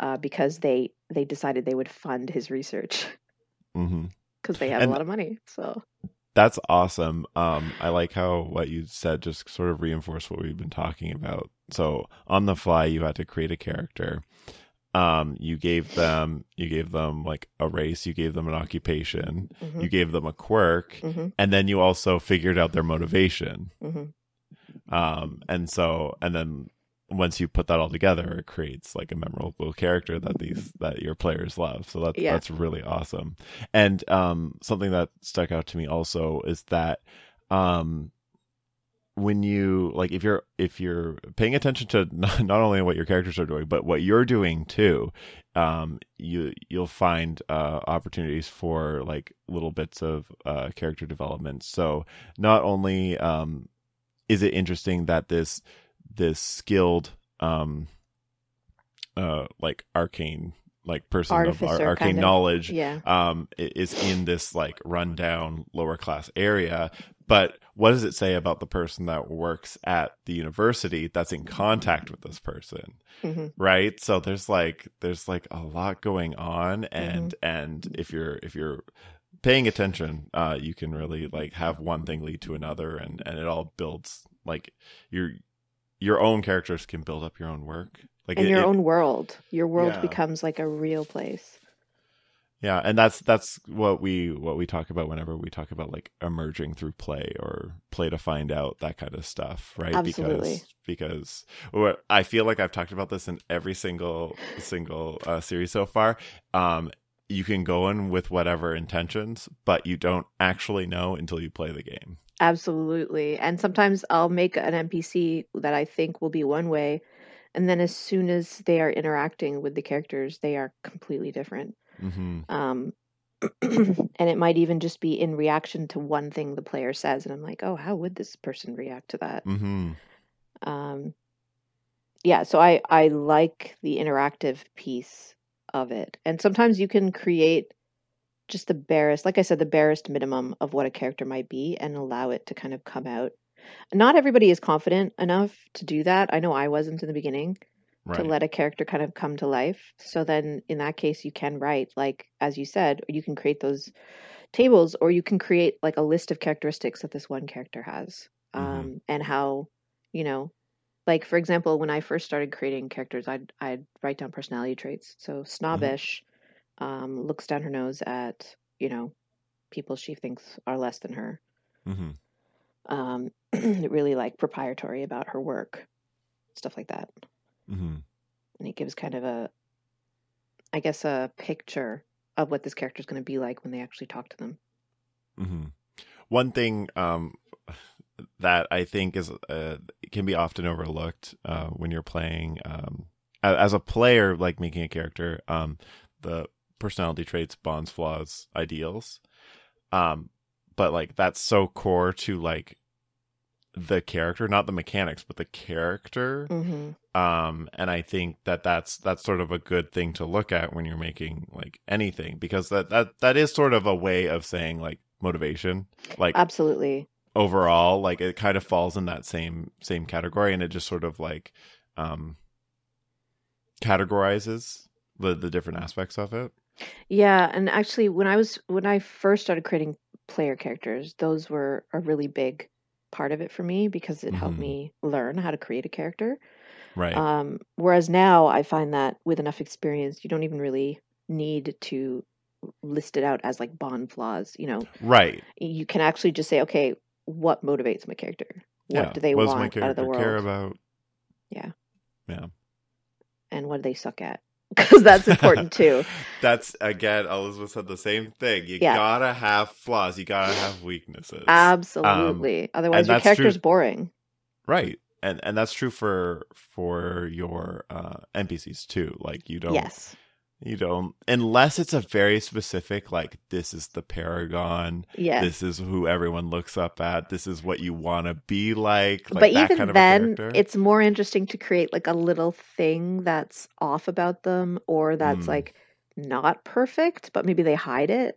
Speaker 2: uh, because they they decided they would fund his research because they have
Speaker 1: And-
Speaker 2: a lot of money. So
Speaker 1: That's awesome. Um, I like how what you said just sort of reinforced what we've been talking about. So on the fly, you had to create a character. Um, you gave them you gave them like a race, you gave them an occupation,
Speaker 2: mhm,
Speaker 1: you gave them a quirk,
Speaker 2: mhm,
Speaker 1: and then you also figured out their motivation.
Speaker 2: mhm.
Speaker 1: Um, and so and then once you put that all together, it creates like a memorable character that these that your players love. So that's
Speaker 2: Yeah.
Speaker 1: that's really awesome. And um, something that stuck out to me also is that um, when you like if you're if you're paying attention to not, not only what your characters are doing but what you're doing too um you you'll find uh opportunities for like little bits of uh character development so not only um is it interesting that this this skilled um uh like arcane like person of ar- arcane
Speaker 2: kind of.
Speaker 1: knowledge
Speaker 2: Yeah,
Speaker 1: um is in this like rundown lower class area. But what does it say about the person that works at the university that's in contact with this person?
Speaker 2: Hmm
Speaker 1: right? So there's like there's like a lot going on and and if you're if you're paying attention uh you can really like have one thing lead to another and and it all builds like your your own characters can build up your own work like it-
Speaker 2: your
Speaker 1: it-
Speaker 2: own world. Your world
Speaker 1: Yeah.
Speaker 2: becomes like a real place.
Speaker 1: Yeah, and that's that's what we what we talk about whenever we talk about like emerging through play or play to find out that kind of stuff, right?
Speaker 2: Absolutely.
Speaker 1: Because because what I feel like I've talked about this in every single single uh, series so far. Um, you can go in with whatever intentions, but you don't actually know until you play the game.
Speaker 2: Absolutely. And sometimes I'll make an NPC that I think will be one way, and then as soon as they are interacting with the characters, they are completely different.
Speaker 1: hmm
Speaker 2: Um, and it might even just be in reaction to one thing the player says, and I'm like, oh, how would this person react to that?
Speaker 1: hmm
Speaker 2: Um, yeah, so I I like the interactive piece of it, and sometimes you can create just the barest, like I said, the barest minimum of what a character might be, and allow it to kind of come out. Not everybody is confident enough to do that. I know I wasn't in the beginning
Speaker 1: Right.
Speaker 2: to let a character kind of come to life. So then, in that case, you can write like as you said, you can create those tables, or you can create like a list of characteristics that this one character has,
Speaker 1: Mhm.
Speaker 2: um, and how you know like for example, when I first started creating characters, I'd I'd write down personality traits. So snobbish, um, looks down her nose at you know people she thinks are less than her.
Speaker 1: hmm
Speaker 2: Um, really like proprietary about her work, stuff like that.
Speaker 1: hmm
Speaker 2: And it gives kind of a, I guess, a picture of what this character is going to be like when they actually talk to them.
Speaker 1: hmm One thing um, that I think is uh, can be often overlooked uh, when you're playing um, as a player, like making a character, um, the personality traits, bonds, flaws, ideals. Um, but like that's so core to like the character, not the mechanics, but the character.
Speaker 2: hmm
Speaker 1: um and i think that that's that's sort of a good thing to look at when you're making like anything because that that that is sort of a way of saying like motivation like
Speaker 2: Absolutely.
Speaker 1: overall like it kind of falls in that same same category and it just sort of like um categorizes the the different aspects of it
Speaker 2: Yeah, and actually, when I was when I first started creating player characters, those were a really big part of it for me because it helped
Speaker 1: Mhm.
Speaker 2: me learn how to create a character.
Speaker 1: right
Speaker 2: Um, whereas now I find that with enough experience, you don't even really need to list it out as like bond flaws. You know,
Speaker 1: right
Speaker 2: you can actually just say, okay, what motivates my character? What
Speaker 1: yeah
Speaker 2: do they
Speaker 1: what does my
Speaker 2: want out of the
Speaker 1: character care
Speaker 2: world?
Speaker 1: about
Speaker 2: Yeah.
Speaker 1: yeah
Speaker 2: And what do they suck at? Because that's important too.
Speaker 1: That's again, Elizabeth said the same thing. You
Speaker 2: Yeah.
Speaker 1: gotta have flaws. You gotta have weaknesses.
Speaker 2: Absolutely. Otherwise, your
Speaker 1: Um, that's true-
Speaker 2: character's boring.
Speaker 1: right. And and that's true for for your uh NPCs too. Like you don't
Speaker 2: Yes.
Speaker 1: You don't unless it's a very specific like this is the paragon.
Speaker 2: Yes.
Speaker 1: This is who everyone looks up at. This is what you want to be like. like
Speaker 2: but
Speaker 1: that
Speaker 2: even
Speaker 1: kind of
Speaker 2: then, it's more interesting to create like a little thing that's off about them or that's
Speaker 1: Mm.
Speaker 2: like not perfect, but maybe they hide it.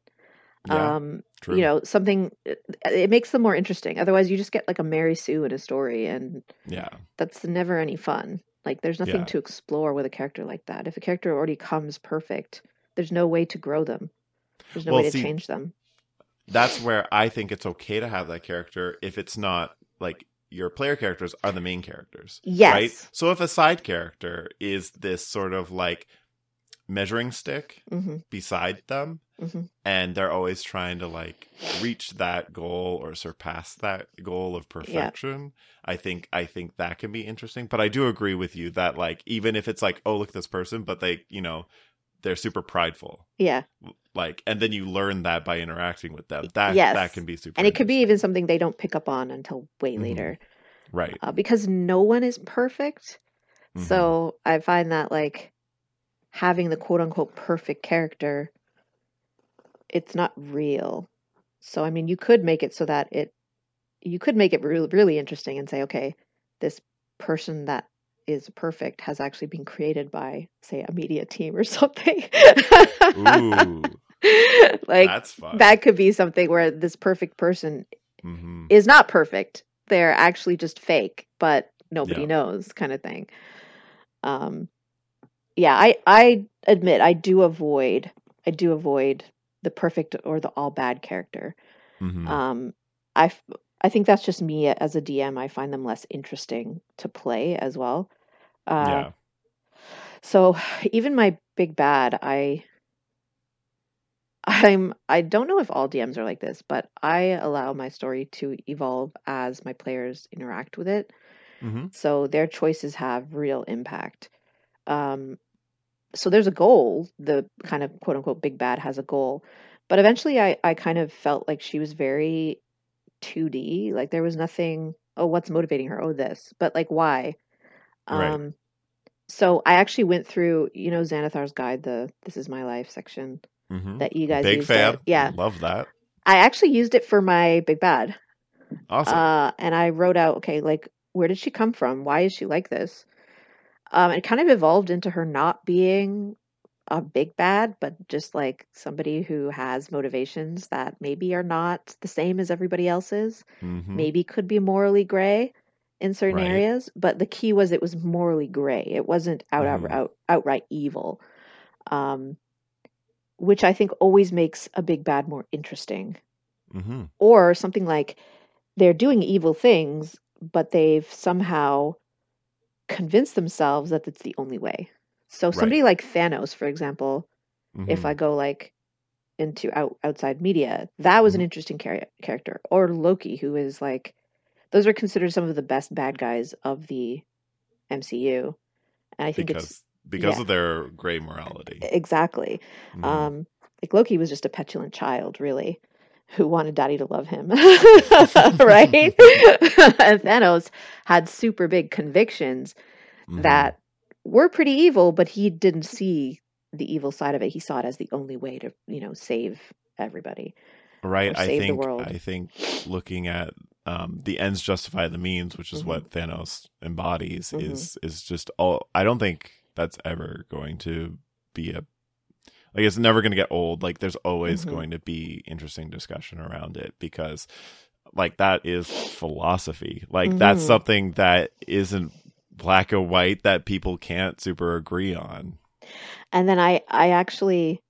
Speaker 1: yeah,
Speaker 2: um,
Speaker 1: true.
Speaker 2: you know, something it, it makes them more interesting. Otherwise, you just get like a Mary Sue in a story, and
Speaker 1: yeah.
Speaker 2: that's never any fun. Like, there's nothing
Speaker 1: Yeah.
Speaker 2: to explore with a character like that. If a character already comes perfect, there's no way to grow them. There's no
Speaker 1: Well,
Speaker 2: way to
Speaker 1: see,
Speaker 2: change them.
Speaker 1: that's where I think it's okay to have that character if it's not like your player characters are the main characters.
Speaker 2: Yes.
Speaker 1: Right? So if a side character is this sort of like measuring stick
Speaker 2: hmm
Speaker 1: beside them
Speaker 2: hmm
Speaker 1: and they're always trying to like reach that goal or surpass that goal of perfection, I think I think that can be interesting. But I do agree with you that like even if it's like, oh look at this person, but they, you know, they're super prideful
Speaker 2: Yeah.
Speaker 1: like and then you learn that by interacting with them that
Speaker 2: Yes.
Speaker 1: that can be super
Speaker 2: And it could be even something they don't pick up on until way
Speaker 1: Mhm.
Speaker 2: later.
Speaker 1: right
Speaker 2: uh, because no one is perfect.
Speaker 1: Mhm.
Speaker 2: So I find that like having the quote unquote perfect character, it's not real. So I mean, you could make it so that it, you could make it really really interesting and say, okay, this person that is perfect has actually been created by, say, a media team or something.
Speaker 1: ooh
Speaker 2: like
Speaker 1: that's fun
Speaker 2: that could be something where this perfect person
Speaker 1: hmm
Speaker 2: is not perfect. They're actually just fake, but nobody
Speaker 1: Yeah.
Speaker 2: knows kind of thing. Um yeah, I I admit I do avoid I do avoid the perfect or the all bad character.
Speaker 1: hmm
Speaker 2: Um I I think that's just me as a DM. I find them less interesting to play as well. Uh
Speaker 1: yeah
Speaker 2: so even my big bad, I I'm I don't know if all DMs are like this, but I allow my story to evolve as my players interact with it.
Speaker 1: hmm
Speaker 2: So their choices have real impact. Um so there's a goal, the kind of quote unquote big bad has a goal. But eventually I I kind of felt like she was very 2D, like there was nothing, oh what's motivating her? Oh this. But like why?
Speaker 1: Right.
Speaker 2: Um so I actually went through, you know, Xanathar's guide, the This Is My Life section
Speaker 1: hmm
Speaker 2: that you guys
Speaker 1: big fan.
Speaker 2: Yeah.
Speaker 1: love that
Speaker 2: I actually used it for my big bad.
Speaker 1: awesome
Speaker 2: Uh, and I wrote out, okay, like, where did she come from? Why is she like this? Um, it kind of evolved into her not being a big bad, but just like somebody who has motivations that maybe are not the same as everybody else's,
Speaker 1: hmm
Speaker 2: maybe could be morally gray in certain
Speaker 1: Right.
Speaker 2: areas. But the key was it was morally gray. It wasn't out, out,
Speaker 1: Mhm.
Speaker 2: out outright evil. Um, which I think always makes a big bad more interesting
Speaker 1: hmm
Speaker 2: or something like they're doing evil things but they've somehow convince themselves that it's the only way. So
Speaker 1: Right.
Speaker 2: somebody like Thanos, for example, if
Speaker 1: Mhm.
Speaker 2: I go like into out, outside media, that was an
Speaker 1: Mhm.
Speaker 2: interesting char- character. Or Loki, who is like, those are considered some of the best bad guys of the MCU, and I think it's
Speaker 1: because because
Speaker 2: yeah.
Speaker 1: of their gray morality.
Speaker 2: exactly.
Speaker 1: Mhm.
Speaker 2: Um, like Loki was just a petulant child, really, who wanted Daddy to love him, right? and Thanos had super big convictions
Speaker 1: Mhm.
Speaker 2: that were pretty evil, but he didn't see the evil side of it. He saw it as the only way to, you know, save everybody.
Speaker 1: right i
Speaker 2: save the
Speaker 1: think
Speaker 2: world.
Speaker 1: i think looking at um the ends justify the means which is
Speaker 2: Mhm.
Speaker 1: what thanos embodies
Speaker 2: Mhm.
Speaker 1: is is just all i don't think that's ever going to be a like it's never going to get old. Like there's always
Speaker 2: Mhm.
Speaker 1: going to be interesting discussion around it because like that is philosophy. Like that's
Speaker 2: Mhm.
Speaker 1: something that isn't black and white that people can't super agree on.
Speaker 2: And then I, I actually,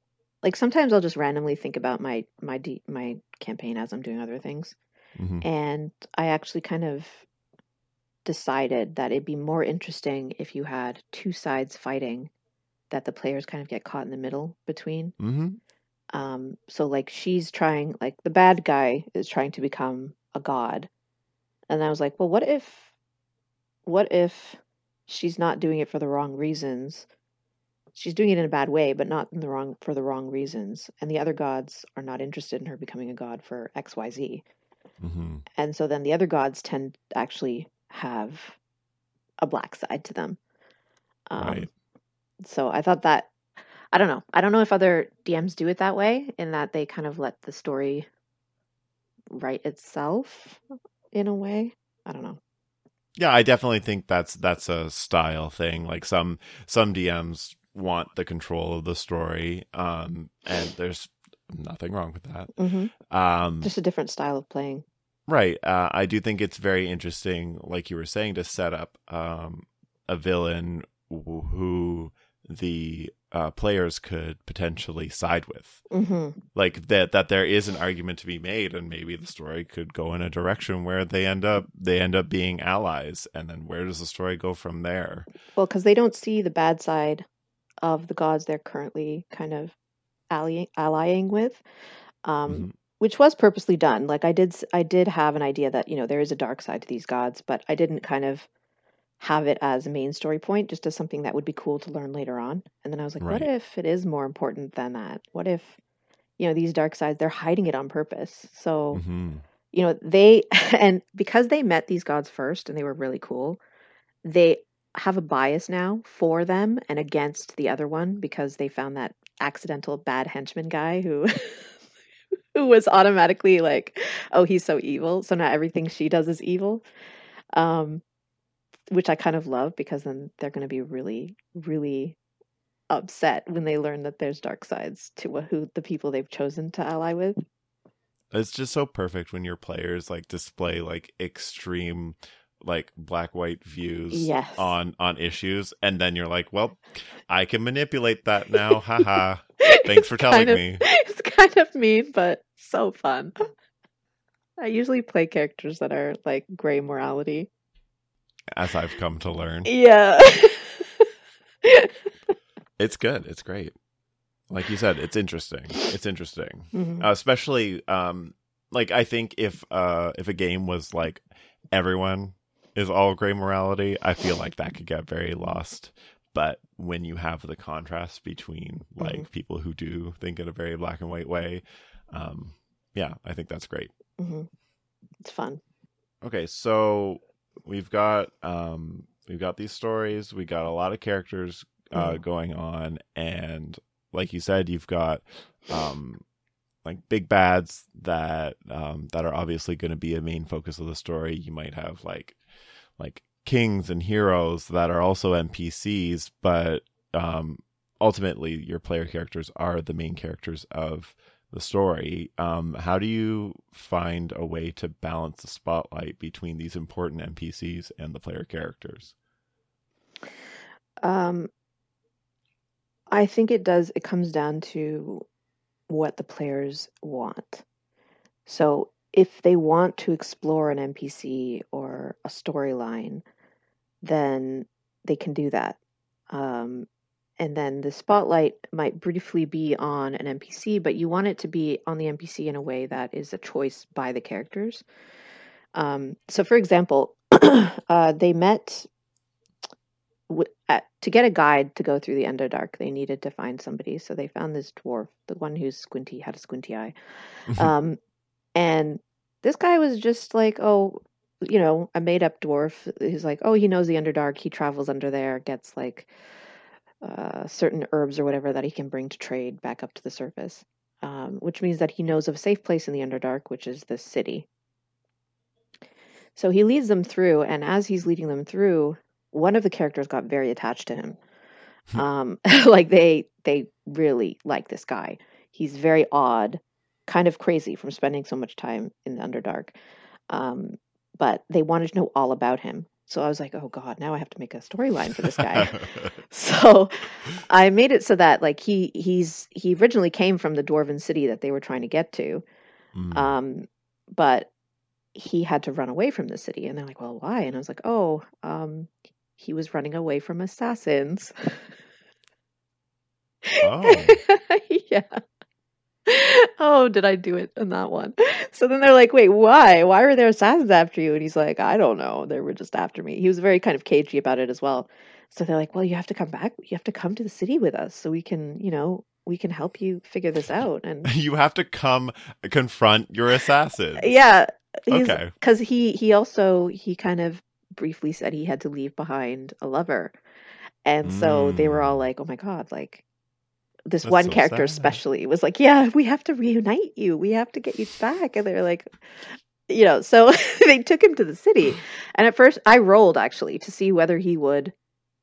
Speaker 2: like sometimes I'll just randomly think about my my de- my campaign as I'm doing other things,
Speaker 1: hmm
Speaker 2: and I actually kind of decided that it'd be more interesting if you had two sides fighting that the players kind of get caught in the middle between.
Speaker 1: hmm
Speaker 2: Um, so like she's trying, like the bad guy is trying to become a god, and I was like, well, what if, what if she's not doing it for the wrong reasons? She's doing it in a bad way, but not in the wrong for the wrong reasons, and the other gods are not interested in her becoming a god for X, Y, Z.
Speaker 1: hmm
Speaker 2: And so then the other gods tend to actually have a black side to them. Um,
Speaker 1: Right.
Speaker 2: So I thought that I don't know. I don't know if other DMs do it that way, in that they kind of let the story write itself in a way. I don't know.
Speaker 1: Yeah, I definitely think that's that's a style thing. Like some some DMs want the control of the story, um, and there's nothing wrong with that.
Speaker 2: hmm
Speaker 1: Um,
Speaker 2: Just a different style of playing.
Speaker 1: right. Uh, I do think it's very interesting, like you were saying, to set up um, a villain wh- who the uh, players could potentially side with.
Speaker 2: hmm
Speaker 1: Like that that there is an argument to be made, and maybe the story could go in a direction where they end up they end up being allies, and then where does the story go from there?
Speaker 2: Well, because they don't see the bad side of the gods they're currently kind of ally- allying with. Um,
Speaker 1: Mhm.
Speaker 2: which was purposely done. Like I did, I did have an idea that you know there is a dark side to these gods, but I didn't kind of have it as a main story point, just as something that would be cool to learn later on. And then I was like, what if it is more important than that? What if you know these dark sides they're hiding it on purpose? So
Speaker 1: hmm
Speaker 2: you know they and because they met these gods first and they were really cool, they have a bias now for them and against the other one because they found that accidental bad henchman guy who who was automatically like oh he's so evil so now everything she does is evil um which i kind of love because then they're going to be really really upset when they learn that there's dark sides to who the people they've chosen to ally with
Speaker 1: It's just so perfect when your players like display like extreme like black white views
Speaker 2: Yes.
Speaker 1: on on issues and then you're like, "Well, I can manipulate that now. Haha. Thanks for telling
Speaker 2: of-
Speaker 1: me."
Speaker 2: it's kind of mean but so fun i usually play characters that are like gray morality
Speaker 1: As I've come to learn.
Speaker 2: yeah
Speaker 1: It's good. It's great. Like you said, it's interesting. It's interesting.
Speaker 2: Mhm.
Speaker 1: Uh, especially um like I think if uh if a game was like everyone is all gray morality, I feel like that could get very lost. But when you have the contrast between like people who do think in a very black and white way, um yeah, I think that's great.
Speaker 2: Mhm. it's fun
Speaker 1: Okay, so we've got um we've got these stories, we got a lot of characters uh
Speaker 2: Mhm.
Speaker 1: going on and like you said you've got um like big bads that um that are obviously going to be a main focus of the story. You might have like like kings and heroes that are also NPCs, but um ultimately your player characters are the main characters of the story. Um, how do you find a way to balance the spotlight between these important NPCs and the player characters?
Speaker 2: Um, I think it does. It comes down to what the players want. So if they want to explore an NPC or a storyline, then they can do that. Um, and then the spotlight might briefly be on an NPC, but you want it to be on the NPC in a way that is a choice by the characters. Um, so, for example, uh, they met w- at, to get a guide to go through the Underdark. They needed to find somebody, so they found this dwarf, the one who's squinty, had a squinty eye, um, and this guy was just like, oh, you know, a made up dwarf. He's like, oh, he knows the Underdark. He travels under there, gets like uh, certain herbs or whatever that he can bring to trade back up to the surface, um, which means that he knows of a safe place in the Underdark, which is the city. So he leads them through, and as he's leading them through, one of the characters got very attached to him. um, like they they really like this guy. He's very odd, kind of crazy from spending so much time in the Underdark. Um, but they wanted to know all about him. So I was like, oh God, now I have to make a storyline for this guy. so I made it so that like he he's he originally came from the dwarven city that they were trying to get to.
Speaker 1: Mm.
Speaker 2: Um, but he had to run away from the city. And they're like, well, why? And I was like, oh, um, he was running away from assassins.
Speaker 1: oh,
Speaker 2: yeah. Oh, did I do it in that one? So then they're like, wait, why? Why were there assassins after you? And he's like, I don't know. They were just after me. He was very kind of cagey about it as well. So they're like, well, you have to come back. You have to come to the city with us so we can, you know, we can help you figure this out. And
Speaker 1: you have to come confront your assassin.
Speaker 2: yeah,
Speaker 1: Okay.
Speaker 2: because he he also he kind of briefly said he had to leave behind a lover, and so they were all
Speaker 1: Mm.
Speaker 2: like, "Oh my god!" Like this
Speaker 1: That's
Speaker 2: one
Speaker 1: so
Speaker 2: character
Speaker 1: sad.
Speaker 2: especially was like, "Yeah, we have to reunite you. We have to get you back." And they're like, you know, so they took him to the city, and at first I rolled actually to see whether he would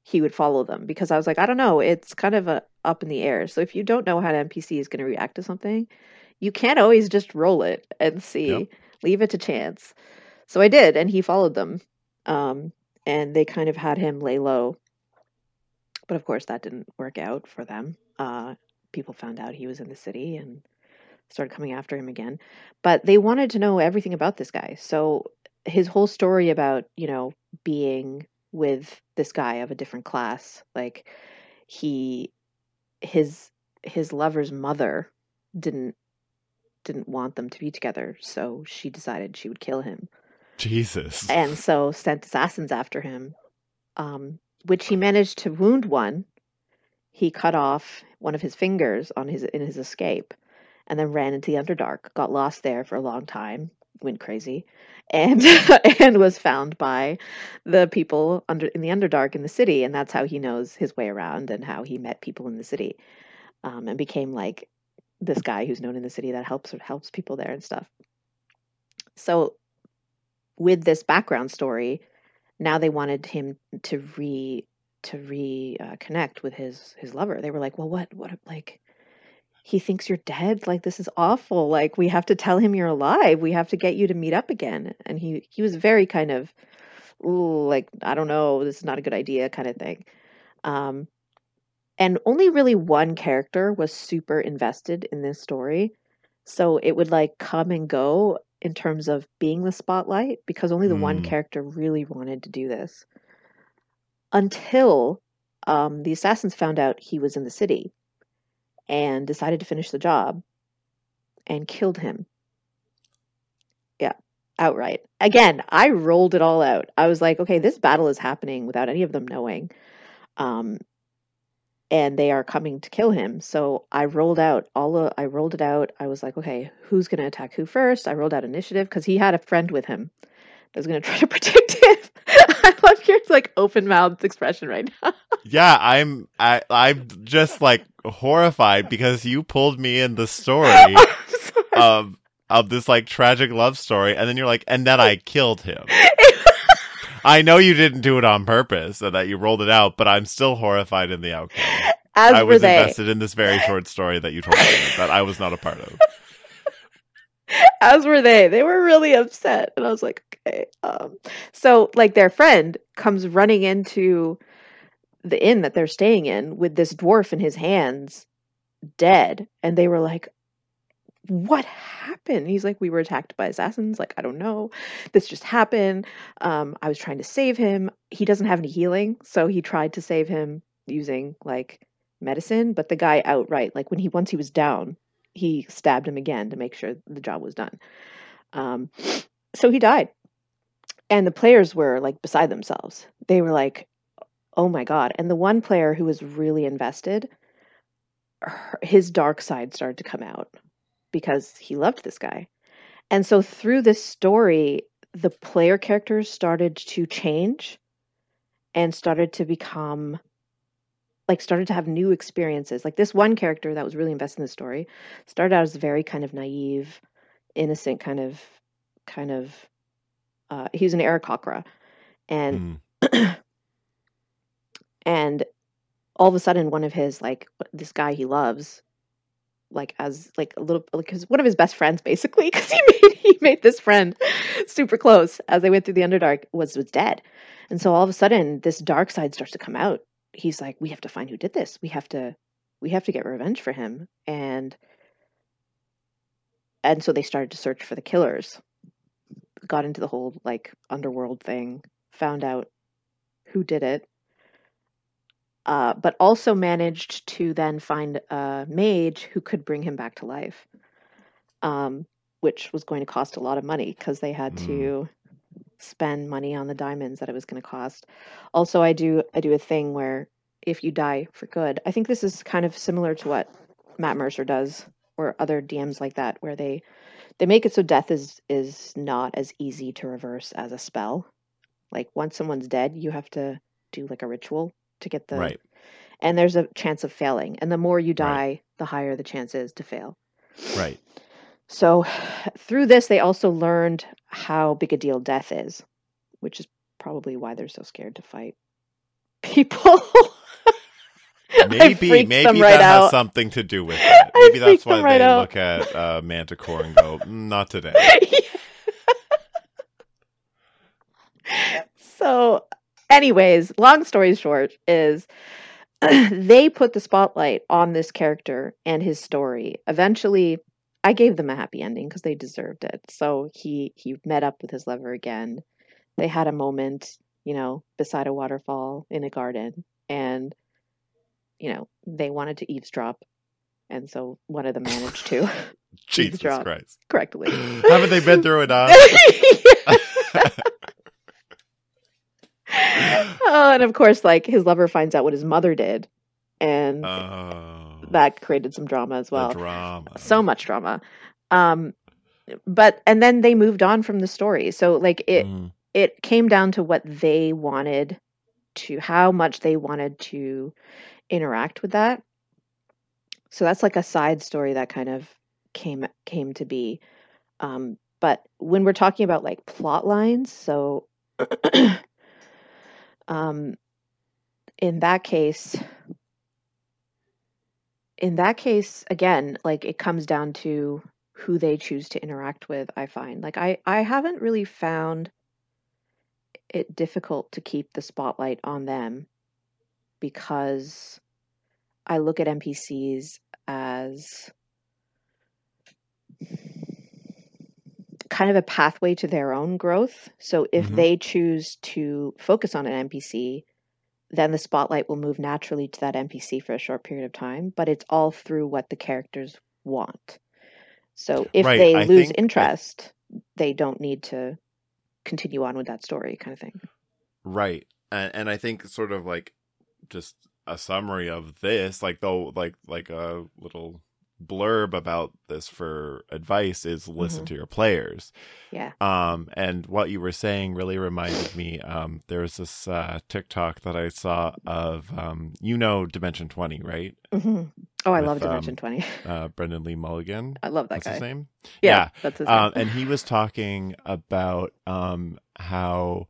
Speaker 2: he would follow them because I was like, I don't know, it's kind of a up in the air. So if you don't know how an NPC is going to react to something, you can't always just roll it and see.
Speaker 1: Yep.
Speaker 2: Leave it to chance. So I did, and he followed them. Um, and they kind of had him lay low. But of course, that didn't work out for them. Uh, people found out he was in the city and started coming after him again. But they wanted to know everything about this guy. So his whole story about, you know, being with this guy of a different class, like he his his lover's mother didn't didn't want them to be together, so she decided she would kill him
Speaker 1: Jesus.
Speaker 2: and so sent assassins after him, um, which he managed to wound one. He cut off one of his fingers on his in his escape, and then ran into the Underdark. Got lost there for a long time, went crazy, and and was found by the people under in the Underdark in the city, and that's how he knows his way around and how he met people in the city, um, and became like this guy who's known in the city that helps helps people there and stuff. So with this background story, now they wanted him to re to reconnect uh, with his his lover. They were like, "Well, what what like he thinks you're dead. Like this is awful. Like we have to tell him you're alive. We have to get you to meet up again." And he he was very kind of like I don't know, this is not a good idea kind of thing. Um and only really one character was super invested in this story. So it would like come and go in terms of being the spotlight because only the one
Speaker 1: Mm.
Speaker 2: character really wanted to do this. Until um, the assassins found out he was in the city and decided to finish the job and killed him. Yeah, outright. Again, I rolled it all out. I was like, okay, this battle is happening without any of them knowing. Um, and they are coming to kill him. So I rolled out all of, I rolled it out. I was like, okay, who's going to attack who first? I rolled out initiative because he had a friend with him that was going to try to protect him. I love your like open mouthed expression right now.
Speaker 1: Yeah, I'm I, I'm just like horrified because you pulled me in the story of of this like tragic love story, and then you're like, and then I killed him. I know you didn't do it on purpose and that you rolled it out, but I'm still horrified in the outcome.
Speaker 2: As
Speaker 1: I was
Speaker 2: they.
Speaker 1: invested in this very short story that you told me that I was not a part of.
Speaker 2: as were they. They were really upset, and I was like, okay. Um, so like their friend comes running into the inn that they're staying in with this dwarf in his hands, dead, and they were like, what happened? He's like, we were attacked by assassins. Like, I don't know. This just happened. Um, I was trying to save him. He doesn't have any healing, so he tried to save him using like medicine, but the guy outright, like when he once he was down, he stabbed him again to make sure the job was done. Um, so he died. And the players were like beside themselves. They were like, oh my God. And the one player who was really invested, her- his dark side started to come out because he loved this guy. And so through this story, the player characters started to change and started to become like started to have new experiences. Like this one character that was really invested in the story started out as very kind of naive, innocent kind of kind of uh he was an Aarakocra. And
Speaker 1: Mm.
Speaker 2: and all of a sudden one of his like this guy he loves like as like a little like his one of his best friends basically because he made he made this friend super close as they went through the underdark was was dead. And so all of a sudden this dark side starts to come out. He's like we have to find who did this. We have to we have to get revenge for him. And and so they started to search for the killers got into the whole like underworld thing found out who did it uh, but also managed to then find a mage who could bring him back to life, um, which was going to cost a lot of money because they had
Speaker 1: Mm.
Speaker 2: to spend money on the diamonds that it was going to cost. Also, I do I do a thing where if you die for good, I think this is kind of similar to what Matt Mercer does or other DMs like that, where they they make it so death is is not as easy to reverse as a spell. Like once someone's dead, you have to do like a ritual to get the
Speaker 1: right.
Speaker 2: and there's a chance of failing and the more you die
Speaker 1: Right.
Speaker 2: the higher the chance is to fail
Speaker 1: Right.
Speaker 2: so through this they also learned how big a deal death is which is probably why they're so scared to fight people
Speaker 1: Maybe maybe
Speaker 2: them
Speaker 1: that
Speaker 2: right
Speaker 1: has something to do with it. Maybe that's why
Speaker 2: right
Speaker 1: they
Speaker 2: out.
Speaker 1: look at uh, Manticore and go, "Mm, "Not today."
Speaker 2: so anyways long story short is they put the spotlight on this character and his story eventually i gave them a happy ending because they deserved it so he he met up with his lover again they had a moment you know beside a waterfall in a garden and you know they wanted to eavesdrop and so one of them managed to
Speaker 1: Jesus. Christ!
Speaker 2: correctly
Speaker 1: Haven't they been through enough?
Speaker 2: oh, and of course, like his lover finds out what his mother did, and
Speaker 1: Oh,
Speaker 2: that created some drama as well.
Speaker 1: drama.
Speaker 2: So much drama. Um, but and then they moved on from the story. So like it
Speaker 1: Mm,
Speaker 2: it came down to what they wanted to how much they wanted to interact with that. So that's like a side story that kind of came came to be. Um, but when we're talking about like plot lines, so um, in that case, in that case, again, like it comes down to who they choose to interact with. I find like I I haven't really found it difficult to keep the spotlight on them because I look at NPCs as kind of a pathway to their own growth. So if
Speaker 1: Mhm.
Speaker 2: they choose to focus on an NPC, then the spotlight will move naturally to that NPC for a short period of time, but it's all through what the characters want. So if
Speaker 1: Right,
Speaker 2: they
Speaker 1: I
Speaker 2: lose
Speaker 1: I-
Speaker 2: interest, they don't need to continue on with that story kind of thing.
Speaker 1: Right. And and I think sort of like just a summary of this, like though like like a little blurb about this for advice is listen
Speaker 2: Mhm.
Speaker 1: to your players.
Speaker 2: Yeah.
Speaker 1: Um and what you were saying really reminded me um there was this uh TikTok that I saw of um you know Dimension 20, right?
Speaker 2: hmm Oh, I
Speaker 1: With,
Speaker 2: love Dimension
Speaker 1: um,
Speaker 2: 20.
Speaker 1: Uh Brennan Lee Mulligan.
Speaker 2: I love that
Speaker 1: That's his
Speaker 2: guy.
Speaker 1: name.
Speaker 2: Yeah,
Speaker 1: yeah.
Speaker 2: that's his
Speaker 1: Um,
Speaker 2: name.
Speaker 1: and he was talking about um, how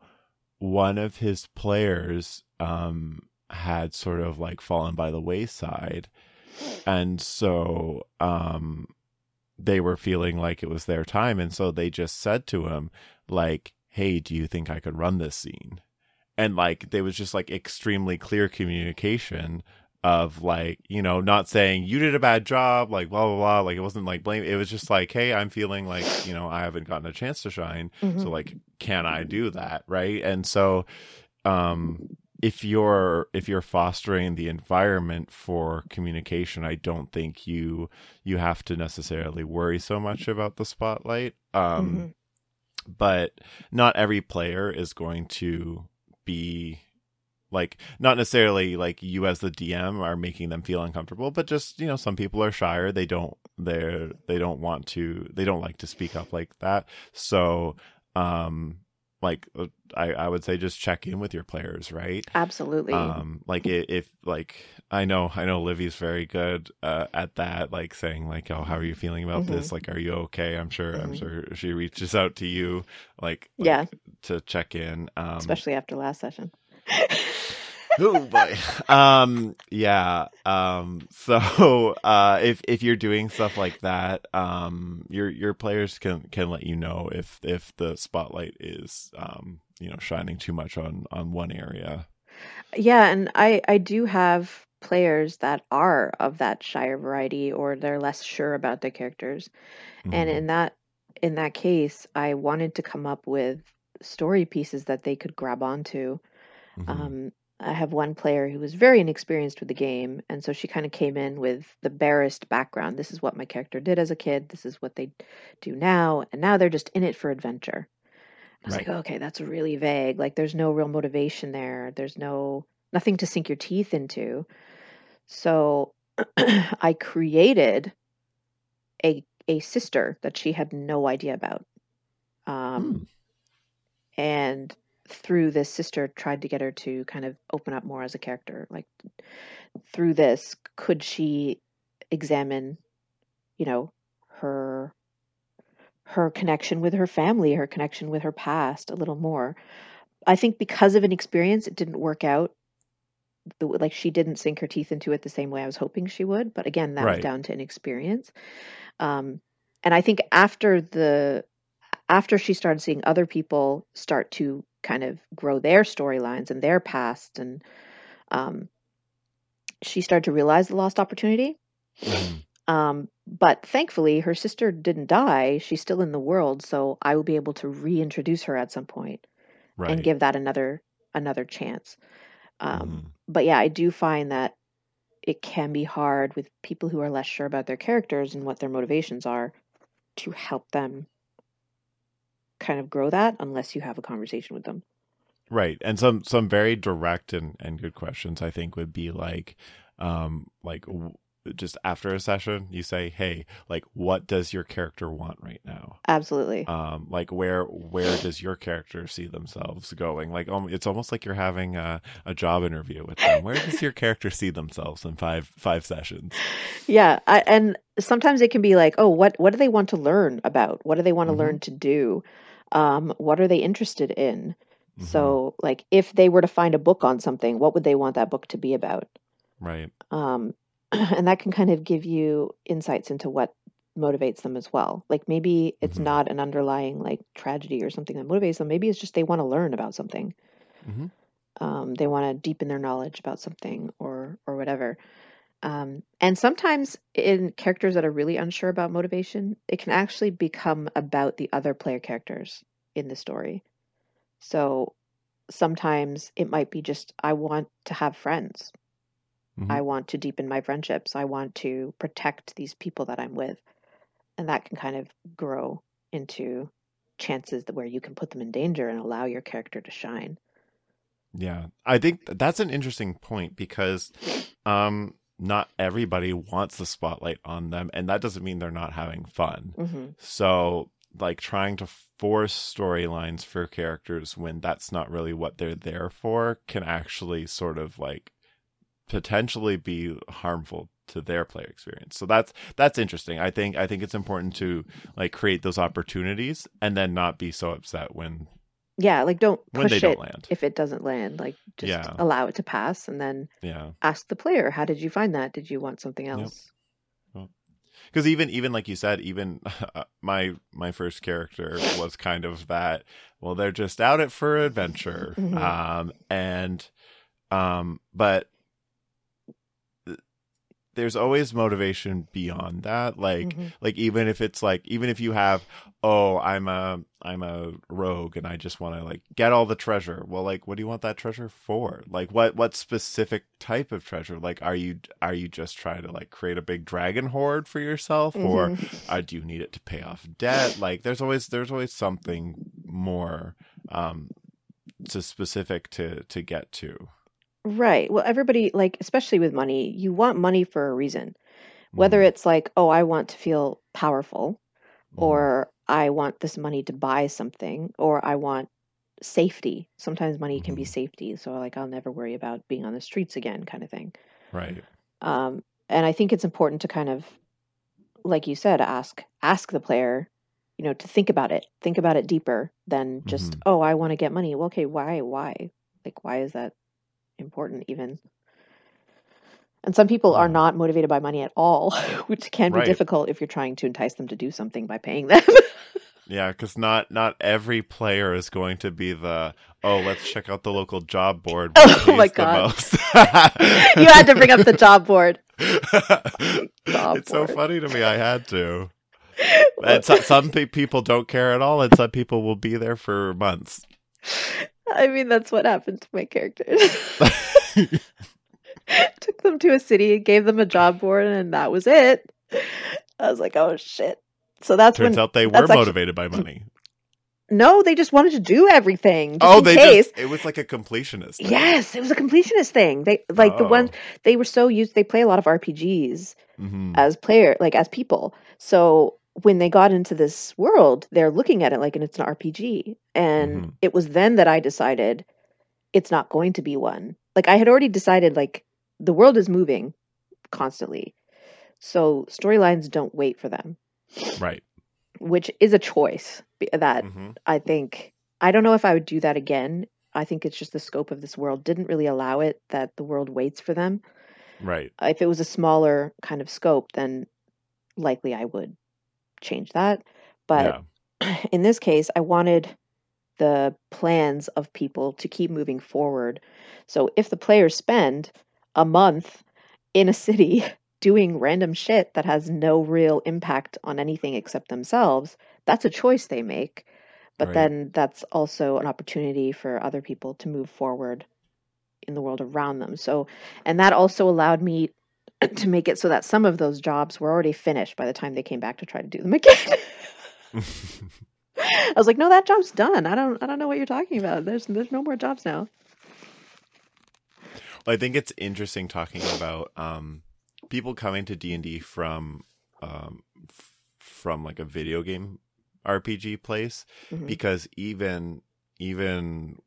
Speaker 1: one of his players um, had sort of like fallen by the wayside, and so um, they were feeling like it was their time, and so they just said to him, like, "Hey, do you think I could run this scene?" And like there was just like extremely clear communication of like you know not saying you did a bad job like blah blah blah. Like it wasn't like blame it was just like hey i'm feeling like you know i haven't gotten a chance to shine.
Speaker 2: Mhm.
Speaker 1: so like can i do that? Right? And so um if you're if you're fostering the environment for communication i don't think you you have to necessarily worry so much about the spotlight um
Speaker 2: Mhm.
Speaker 1: but not every player is going to be like not necessarily like you as the DM are making them feel uncomfortable, but just you know some people are shyer. They don't they're they don't want to they don't like to speak up like that. So um like uh, I I would say just check in with your players, right?
Speaker 2: Absolutely.
Speaker 1: um like if like i know i know livy's very good uh at that like saying like oh how are you feeling about
Speaker 2: Mm-hmm.
Speaker 1: this like are you okay i'm sure i'm
Speaker 2: Mhm.
Speaker 1: sure she reaches out to you like, like,
Speaker 2: Yeah.
Speaker 1: to check in um
Speaker 2: Especially after last session.
Speaker 1: oh boy um yeah um so uh if if you're doing stuff like that um your your players can can let you know if if the spotlight is um you know shining too much on on one area
Speaker 2: Yeah, and I I do have players that are of that shyer variety or they're less sure about their characters. And
Speaker 1: Mhm.
Speaker 2: in that in that case, I wanted to come up with story pieces that they could grab onto.
Speaker 1: Mhm.
Speaker 2: Um, I have one player who was very inexperienced with the game, and so she kind of came in with the barest background. This is what my character did as a kid. This is what they do now, and now they're just in it for adventure. I was
Speaker 1: Right.
Speaker 2: like, okay, that's really vague. Like, there's no real motivation there. There's no nothing to sink your teeth into. So I created a a sister that she had no idea about. Um,
Speaker 1: Hmm.
Speaker 2: and through this sister tried to get her to kind of open up more as a character like through this could she examine you know her her connection with her family her connection with her past a little more. I think because of an experience it didn't work out the, like she didn't sink her teeth into it the same way i was hoping she would but again that was down to inexperience um and i think after the after she started seeing other people start to kind of grow their storylines and their past and um, she started to realize the lost opportunity
Speaker 1: Mhm.
Speaker 2: um, but thankfully her sister didn't die she's still in the world so i will be able to reintroduce her at some point
Speaker 1: right
Speaker 2: and give that another another chance um,
Speaker 1: Mhm.
Speaker 2: but yeah i do find that it can be hard with people who are less sure about their characters and what their motivations are to help them kind of grow that unless you have a conversation with them
Speaker 1: Right. And some some very direct and and good questions I think would be like um like w- just after a session you say, "Hey, like what does your character want right now?"
Speaker 2: absolutely
Speaker 1: Um like where where does your character see themselves going? Like um, it's almost like you're having a a job interview with them. Where does your character see themselves in five five sessions?
Speaker 2: yeah I, and sometimes it can be like oh what what do they want to learn about what do they want to
Speaker 1: Mhm.
Speaker 2: learn to do um, what are they interested in
Speaker 1: Mhm.
Speaker 2: so like if they were to find a book on something what would they want that book to be about
Speaker 1: Right.
Speaker 2: um, and that can kind of give you insights into what motivates them as well like maybe it's
Speaker 1: Mhm.
Speaker 2: not an underlying like tragedy or something that motivates them maybe it's just they want to learn about something
Speaker 1: Mhm.
Speaker 2: um, they want to deepen their knowledge about something or or whatever um, and sometimes in characters that are really unsure about motivation it can actually become about the other player characters in the story so sometimes it might be just i want to have friends
Speaker 1: Mhm.
Speaker 2: I want to deepen my friendships. I want to protect these people that I'm with. And that can kind of grow into chances that where you can put them in danger and allow your character to shine.
Speaker 1: Yeah, I think that's an interesting point because um, not everybody wants the spotlight on them, and that doesn't mean they're not having fun.
Speaker 2: hmm
Speaker 1: So, like trying to force storylines for characters when that's not really what they're there for can actually sort of like potentially be harmful to their player experience. So that's that's interesting. I think I think it's important to like create those opportunities and then not be so upset when
Speaker 2: Yeah, like don't
Speaker 1: when
Speaker 2: push
Speaker 1: they
Speaker 2: it
Speaker 1: don't land.
Speaker 2: if it doesn't land. Like just
Speaker 1: Yeah.
Speaker 2: allow it to pass and then
Speaker 1: yeah.
Speaker 2: ask the player, how did you find that? Did you want something else?
Speaker 1: because even even like you said even my my first character was kind of that well they're just out it for adventure
Speaker 2: Mhm.
Speaker 1: um and um but there's always motivation beyond that. Like
Speaker 2: Mhm.
Speaker 1: like even if it's like even if you have oh i'm a i'm a rogue and i just want to like get all the treasure. Well like what do you want that treasure for? Like what what specific type of treasure? Like are you are you just trying to like create a big dragon hoard for yourself? Or
Speaker 2: Mhm.
Speaker 1: uh, do you need it to pay off debt? Like there's always there's always something more um to specific to to get to
Speaker 2: Right. Well, everybody, like, especially with money, you want money for a reason. Whether
Speaker 1: Mhm,
Speaker 2: it's like, oh, I want to feel powerful,
Speaker 1: mhm,
Speaker 2: or I want this money to buy something, or I want safety. Sometimes money can be
Speaker 1: Mhm.
Speaker 2: safety. So, like, I'll never worry about being on the streets again, kind of thing.
Speaker 1: right
Speaker 2: Um, and I think it's important to kind of, like you said, ask ask the player, you know, to think about it, think about it deeper than just,
Speaker 1: Mhm.
Speaker 2: oh, I want to get money. Well, okay, why, why, like, why is that important even? And some people are not motivated by money at all, which can be
Speaker 1: Right.
Speaker 2: difficult if you're trying to entice them to do something by paying them.
Speaker 1: Yeah, because not not every player is going to be the oh let's check out the local job board.
Speaker 2: Oh my God. you had to bring up the job board. Job
Speaker 1: it's so funny to me. I had to. And so, some pe- people don't care at all, and some people will be there for months.
Speaker 2: I mean, that's what happened to my characters. Took them to a city, gave them a job board, and that was it. I was like, oh shit. So that's
Speaker 1: Turns
Speaker 2: when
Speaker 1: out they were
Speaker 2: that's actually-
Speaker 1: motivated by money.
Speaker 2: no, they just wanted to do everything.
Speaker 1: Oh, they
Speaker 2: case.
Speaker 1: just it was like a completionist. thing.
Speaker 2: Yes, it was a completionist thing. They like the
Speaker 1: Oh.
Speaker 2: one they were so used. They play a lot of RPGs
Speaker 1: Mhm.
Speaker 2: as player, like as people. So when they got into this world, they're looking at it like and it's an RPG. And
Speaker 1: Mhm.
Speaker 2: it was then that I decided it's not going to be one. Like I had already decided like the world is moving constantly. So storylines don't wait for them,
Speaker 1: Right.
Speaker 2: which is a choice that
Speaker 1: hmm
Speaker 2: I think I don't know if I would do that again. I think it's just the scope of this world didn't really allow it that the world waits for them.
Speaker 1: Right.
Speaker 2: If it was a smaller kind of scope, then likely I would change that. But
Speaker 1: yeah.
Speaker 2: in this case, I wanted the plans of people to keep moving forward. So if the players spend a month in a city doing random shit that has no real impact on anything except themselves, that's a choice they make. But
Speaker 1: Right.
Speaker 2: then that's also an opportunity for other people to move forward in the world around them. So, and that also allowed me to make it so that some of those jobs were already finished by the time they came back to try to do them again. I was like, no, that job's done. I don't I don't know what you're talking about. There's there's no more jobs now.
Speaker 1: Well, I think it's interesting talking about um, people coming to D and D from um, f- from like a video game RPG place
Speaker 2: Mhm.
Speaker 1: because even even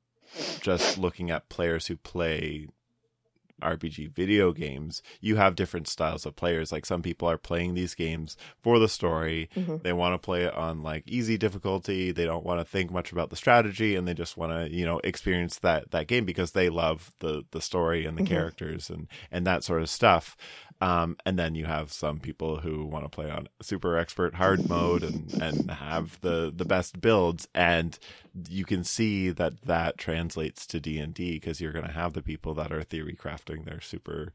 Speaker 1: just looking at players who play RPG video games, you have different styles of players. Like some people are playing these games for the story.
Speaker 2: Mhm.
Speaker 1: They want to play it on like easy difficulty. They don't want to think much about the strategy and they just want to, you know, experience that that game because they love the the story and the
Speaker 2: Mhm.
Speaker 1: characters and and that sort of stuff. Um, and then you have some people who want to play on super expert hard mode and, and have the, the best builds. And you can see that that translates to D and D because you're going to have the people that are theory crafting their super,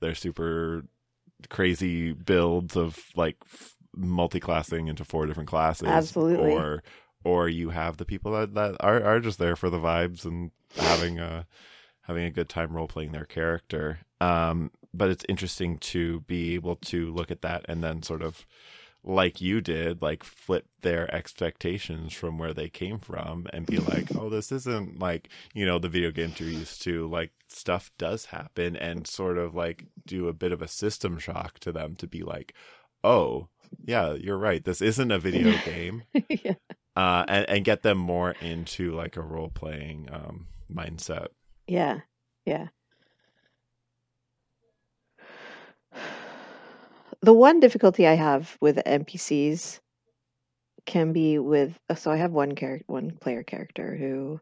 Speaker 1: their super crazy builds of like f- multi-classing into four different classes.
Speaker 2: Absolutely.
Speaker 1: Or, or you have the people that, that are, are just there for the vibes and having a, having a good time role playing their character. Um, but it's interesting to be able to look at that and then sort of like you did, like flip their expectations from where they came from and be like, oh, this isn't like, you know, the video games you're used to. Like stuff does happen and sort of like do a bit of a system shock to them to be like, oh, yeah, you're right. This isn't a video game.
Speaker 2: yeah.
Speaker 1: Uh, and, and get them more into like a role playing um, mindset.
Speaker 2: Yeah. Yeah. The one difficulty I have with NPCs can be with uh, so I have one character one player character who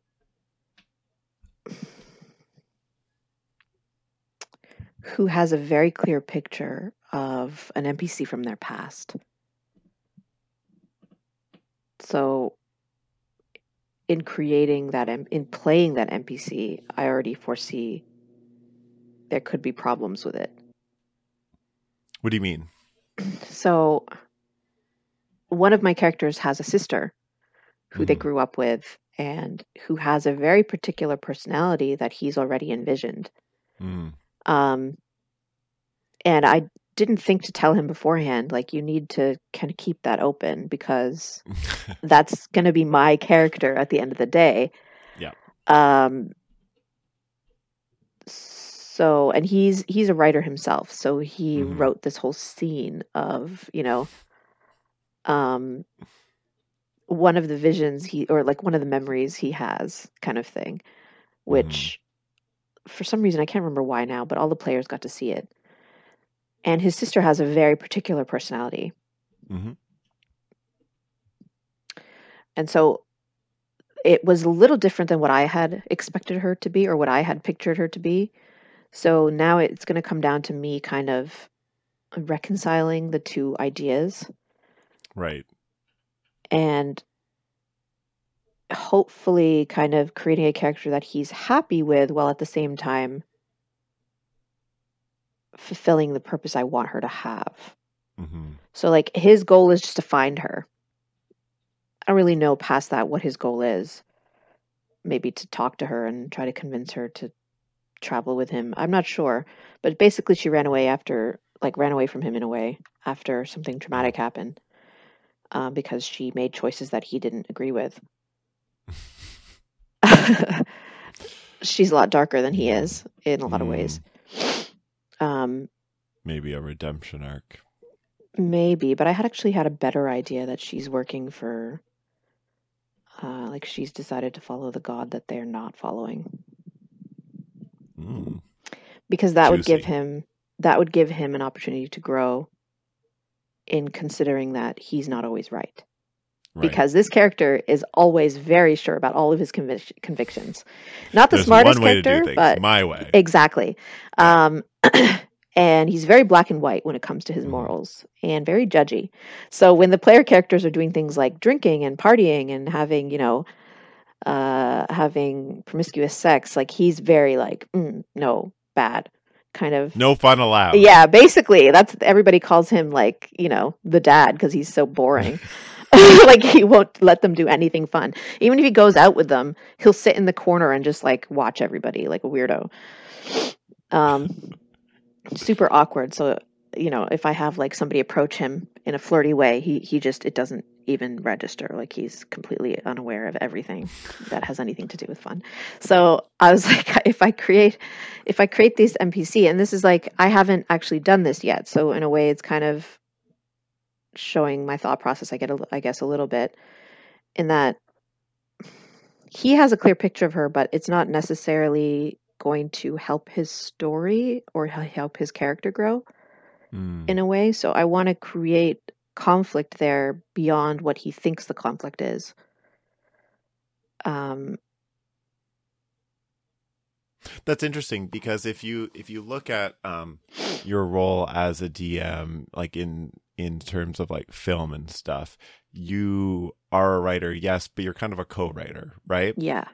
Speaker 2: who has a very clear picture of an NPC from their past. So in creating that in playing that NPC, I already foresee there could be problems with it.
Speaker 1: What do you mean?
Speaker 2: So one of my characters has a sister who they
Speaker 1: Mhm.
Speaker 2: grew up with and who has a very particular personality that he's already envisioned.
Speaker 1: Mm.
Speaker 2: Um, and I didn't think to tell him beforehand, like, you need to kind of keep that open because that's going to be my character at the end of the day.
Speaker 1: Yeah.
Speaker 2: Um, so, and he's he's a writer himself, so he
Speaker 1: Mhm.
Speaker 2: wrote this whole scene of, you know, um, one of the visions he or like one of the memories he has, kind of thing, which for some reason I can't remember why now, but all the players got to see it. And his sister has a very particular personality.
Speaker 1: Mhm.
Speaker 2: And so it was a little different than what I had expected her to be or what I had pictured her to be. So now it's going to come down to me kind of reconciling the two ideas
Speaker 1: Right.
Speaker 2: and hopefully kind of creating a character that he's happy with while at the same time fulfilling the purpose I want her to have.
Speaker 1: hmm
Speaker 2: So like his goal is just to find her. I don't really know past that what his goal is. Maybe to talk to her and try to convince her to travel with him. I'm not sure, but basically she ran away after like ran away from him in a way after something traumatic happened. Um, because she made choices that he didn't agree with. She's a lot darker than he is in a lot of ways. Um,
Speaker 1: Maybe a redemption arc.
Speaker 2: Maybe, but I had actually had a better idea that she's working for, uh, like she's decided to follow the god that they're not following,
Speaker 1: Mm.
Speaker 2: because that would give him that would give him an opportunity to grow. In considering that he's not always right,
Speaker 1: Right.
Speaker 2: because this character is always very sure about all of his convic- convictions. Not the
Speaker 1: There's
Speaker 2: smartest
Speaker 1: one way to
Speaker 2: character,
Speaker 1: things
Speaker 2: but
Speaker 1: my way.
Speaker 2: Exactly. Um, and he's very black and white when it comes to his
Speaker 1: Mhm.
Speaker 2: morals and very judgy. So when the player characters are doing things like drinking and partying and having, you know, uh, having promiscuous sex, like he's very like, mm, no, bad kind of.
Speaker 1: no fun allowed.
Speaker 2: Yeah, basically, that's everybody calls him like, you know, the dad because he's so boring. like he won't let them do anything fun. Even if he goes out with them, he'll sit in the corner and just like watch everybody like a weirdo. Um super awkward. So, you know, if I have like somebody approach him in a flirty way, he he just it doesn't even register. Like he's completely unaware of everything that has anything to do with fun. So I was like, if I create if I create this NPC, and this is like I haven't actually done this yet. So in a way, it's kind of showing my thought process. I get, a, I guess, a little bit in that he has a clear picture of her, but it's not necessarily going to help his story or help his character grow
Speaker 1: Mm.
Speaker 2: in a way. So I want to create conflict there beyond what he thinks the conflict is. Um,
Speaker 1: That's interesting because if you if you look at um your role as a DM like in in terms of like film and stuff, you are a writer, yes, but you're kind of a co-writer, right?
Speaker 2: yeah.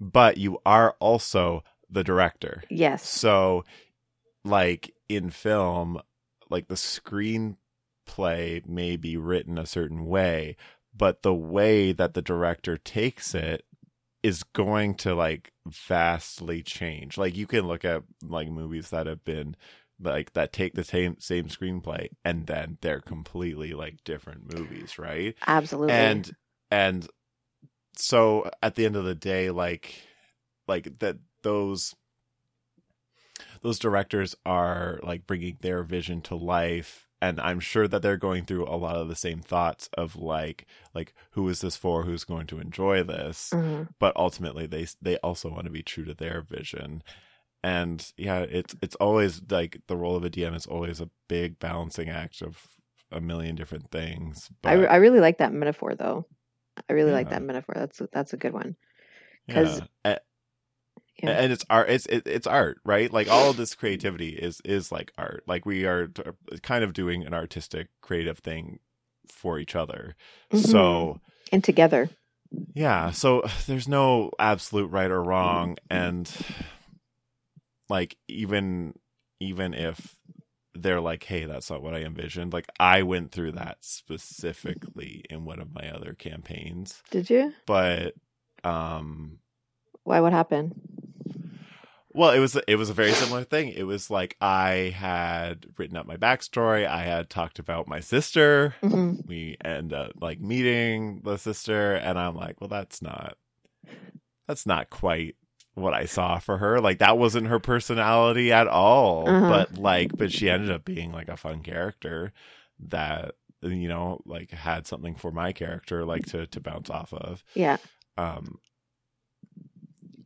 Speaker 1: But you are also the director.
Speaker 2: Yes.
Speaker 1: So like in film, like the screenplay may be written a certain way, but the way that the director takes it is going to like vastly change. Like you can look at like movies that have been like that take the same same screenplay and then they're completely like different movies, right?
Speaker 2: Absolutely.
Speaker 1: and and so at the end of the day like like that those those directors are like bringing their vision to life and i'm sure that they're going through a lot of the same thoughts of like like who is this for who's going to enjoy this
Speaker 2: Mhm.
Speaker 1: but ultimately they they also want to be true to their vision and yeah it's it's always like the role of a dm is always a big balancing act of a million different things
Speaker 2: I,
Speaker 1: but
Speaker 2: I really like that metaphor though. I really like that metaphor. That's that's a good one. 'cause-
Speaker 1: yeah.
Speaker 2: Yeah.
Speaker 1: and it's art it's it, it's art right like all of this creativity is is like art like we are kind of doing an artistic creative thing for each other so
Speaker 2: and together.
Speaker 1: yeah so there's no absolute right or wrong and like even even if they're like, "Hey, that's not what I envisioned." Like I went through that specifically in one of my other campaigns.
Speaker 2: Did you?
Speaker 1: But um
Speaker 2: why what happened?
Speaker 1: Well, it was it was a very similar thing. It was like I had written up my backstory. I had talked about my sister.
Speaker 2: Mm-hmm.
Speaker 1: We end up like meeting the sister, and I'm like, well, that's not that's not quite what I saw for her. Like that wasn't her personality at all.
Speaker 2: Uh-huh.
Speaker 1: But like, but she ended up being like a fun character that you know like had something for my character like to to bounce off of.
Speaker 2: Yeah.
Speaker 1: Um,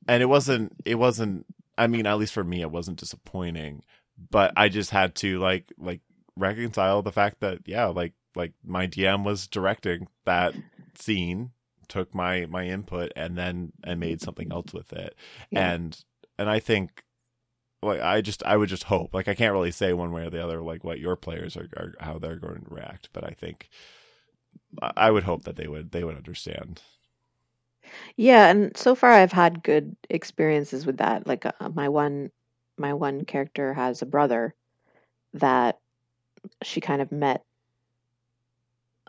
Speaker 1: and it wasn't it wasn't i mean at least for me it wasn't disappointing but i just had to like like reconcile the fact that yeah like like my dm was directing that scene took my my input and then and made something else with it
Speaker 2: Yeah.
Speaker 1: and and i think like i just i would just hope like i can't really say one way or the other like what your players are, are how they're going to react but i think I- i would hope that they would they would understand
Speaker 2: Yeah, and so far I've had good experiences with that. Like uh, my one my one character has a brother that she kind of met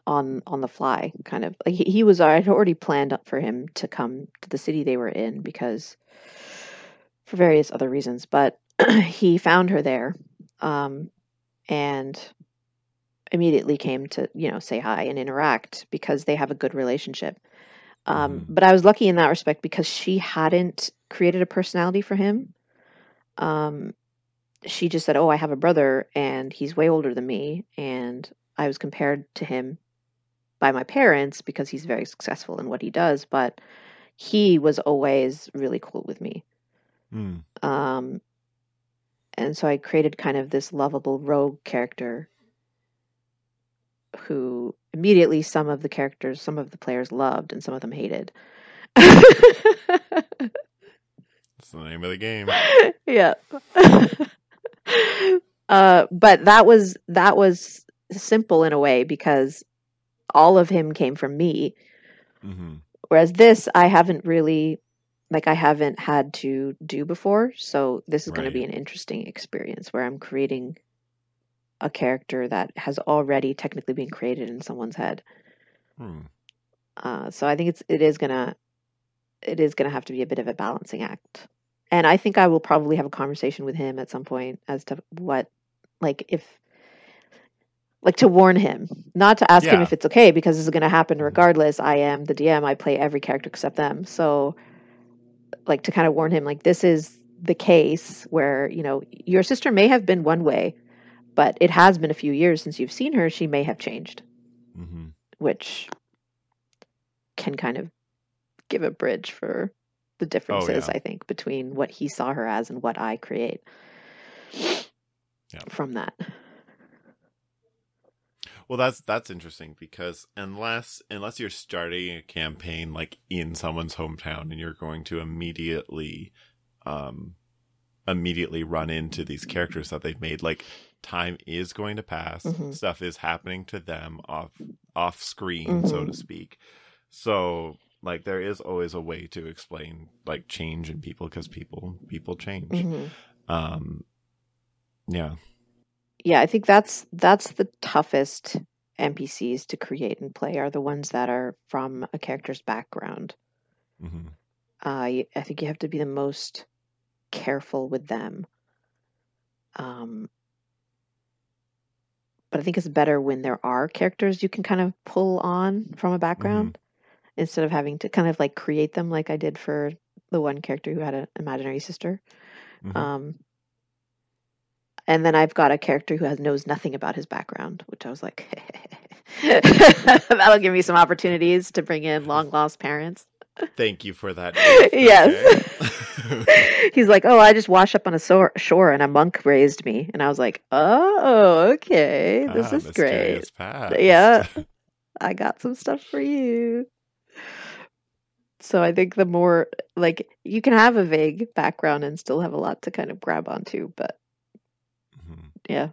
Speaker 2: on on the fly, kind of. Like he, he was I had already planned for him to come to the city they were in because for various other reasons, but he found her there um and immediately came to, you know, say hi and interact because they have a good relationship. Um,
Speaker 1: Mhm.
Speaker 2: But I was lucky in that respect because she hadn't created a personality for him. Um, she just said, "Oh, I have a brother, and he's way older than me." And I was compared to him by my parents because he's very successful in what he does. But he was always really cool with me.
Speaker 1: Hmm.
Speaker 2: Um, and so I created kind of this lovable rogue character who immediately some of the characters, some of the players loved, and some of them hated.
Speaker 1: That's the name of the game.
Speaker 2: yeah. uh, but that was that was simple in a way because all of him came from me.
Speaker 1: hmm
Speaker 2: Whereas this, I haven't really, like, I haven't had to do before. So this is going to be an interesting experience where I'm creating a character that has already technically been created in someone's head.
Speaker 1: Hmm.
Speaker 2: Uh, so I think it's it is gonna it is gonna have to be a bit of a balancing act. And I think I will probably have a conversation with him at some point as to what, like, if. Like to warn him, not to ask him if it's okay, because this is going to happen
Speaker 1: Mhm.
Speaker 2: regardless. I am the DM. I play every character except them. So, like to kind of warn him, like this is the case where you know your sister may have been one way, but it has been a few years since you've seen her. She may have changed,
Speaker 1: hmm
Speaker 2: which can kind of give a bridge for the differences.
Speaker 1: yeah.
Speaker 2: I think between what he saw her as and what I create
Speaker 1: Yeah.
Speaker 2: from that.
Speaker 1: Well, that's that's interesting because unless unless you're starting a campaign like in someone's hometown and you're going to immediately, um, immediately run into these characters that they've made, like time is going to pass,
Speaker 2: Mhm.
Speaker 1: stuff is happening to them off off screen, so to
Speaker 2: Mhm.
Speaker 1: speak. So like there is always a way to explain like change in people because people people change.
Speaker 2: Mhm.
Speaker 1: Um, yeah.
Speaker 2: Yeah, I think that's that's the toughest NPCs to create and play are the ones that are from a character's background.
Speaker 1: hmm
Speaker 2: uh, I think you have to be the most careful with them. Um, but I think it's better when there are characters you can kind of pull on from a background instead of having to kind of like create them like I did for the one character who had an imaginary sister.
Speaker 1: Mhm.
Speaker 2: Um, and then I've got a character who has knows nothing about his background, which I was like, that'll give me some opportunities to bring in long lost parents.
Speaker 1: Thank you for that.
Speaker 2: Yes. He's like, "Oh, I just washed up on a sor- shore and a monk raised me." And I was like, "Oh, okay. This
Speaker 1: Ah,
Speaker 2: is great.
Speaker 1: past.
Speaker 2: Yeah. I got some stuff for you." So I think the more like you can have a vague background and still have a lot to kind of grab onto, but
Speaker 1: Mhm.
Speaker 2: yeah.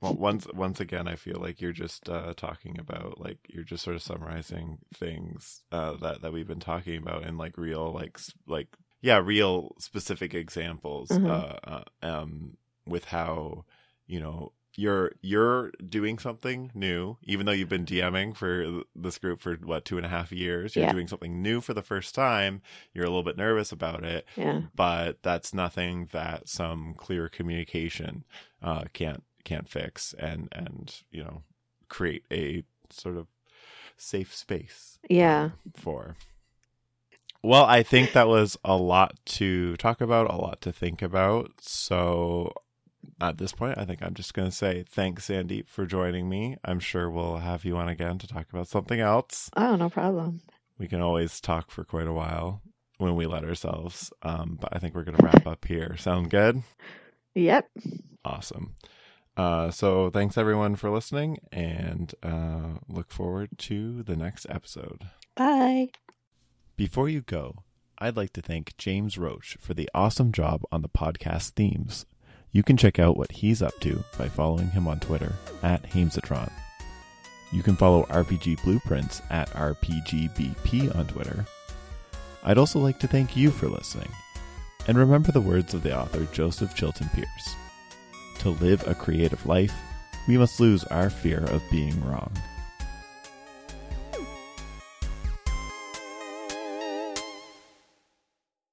Speaker 1: Well, once once again, I feel like you're just uh, talking about like you're just sort of summarizing things uh, that that we've been talking about in like real like like yeah real specific examples.
Speaker 2: Mhm.
Speaker 1: Uh, uh, um, with how you know you're you're doing something new even though you've been dming for this group for what two and a half years you're
Speaker 2: Yeah.
Speaker 1: doing something new for the first time you're a little bit nervous about it
Speaker 2: Yeah.
Speaker 1: but that's nothing that some clear communication uh, can't can't fix and and you know create a sort of safe space
Speaker 2: Yeah.
Speaker 1: for. Well, I think that was a lot to talk about, a lot to think about. So at this point, I think I'm just going to say thanks, Sandeep, for joining me. I'm sure we'll have you on again to talk about something else.
Speaker 2: Oh, no problem.
Speaker 1: We can always talk for quite a while when we let ourselves. Um, but I think we're going to wrap up here. Sound good?
Speaker 2: Yep.
Speaker 1: Awesome. Uh, so thanks everyone for listening and uh, look forward to the next episode.
Speaker 2: Bye.
Speaker 1: Before you go, I'd like to thank James Roach for the awesome job on the podcast themes. You can check out what he's up to by following him on Twitter at Hamesatron. You can follow RPG Blueprints at RPGBP on Twitter. I'd also like to thank you for listening. And remember the words of the author Joseph Chilton Pearce To live a creative life, we must lose our fear of being wrong.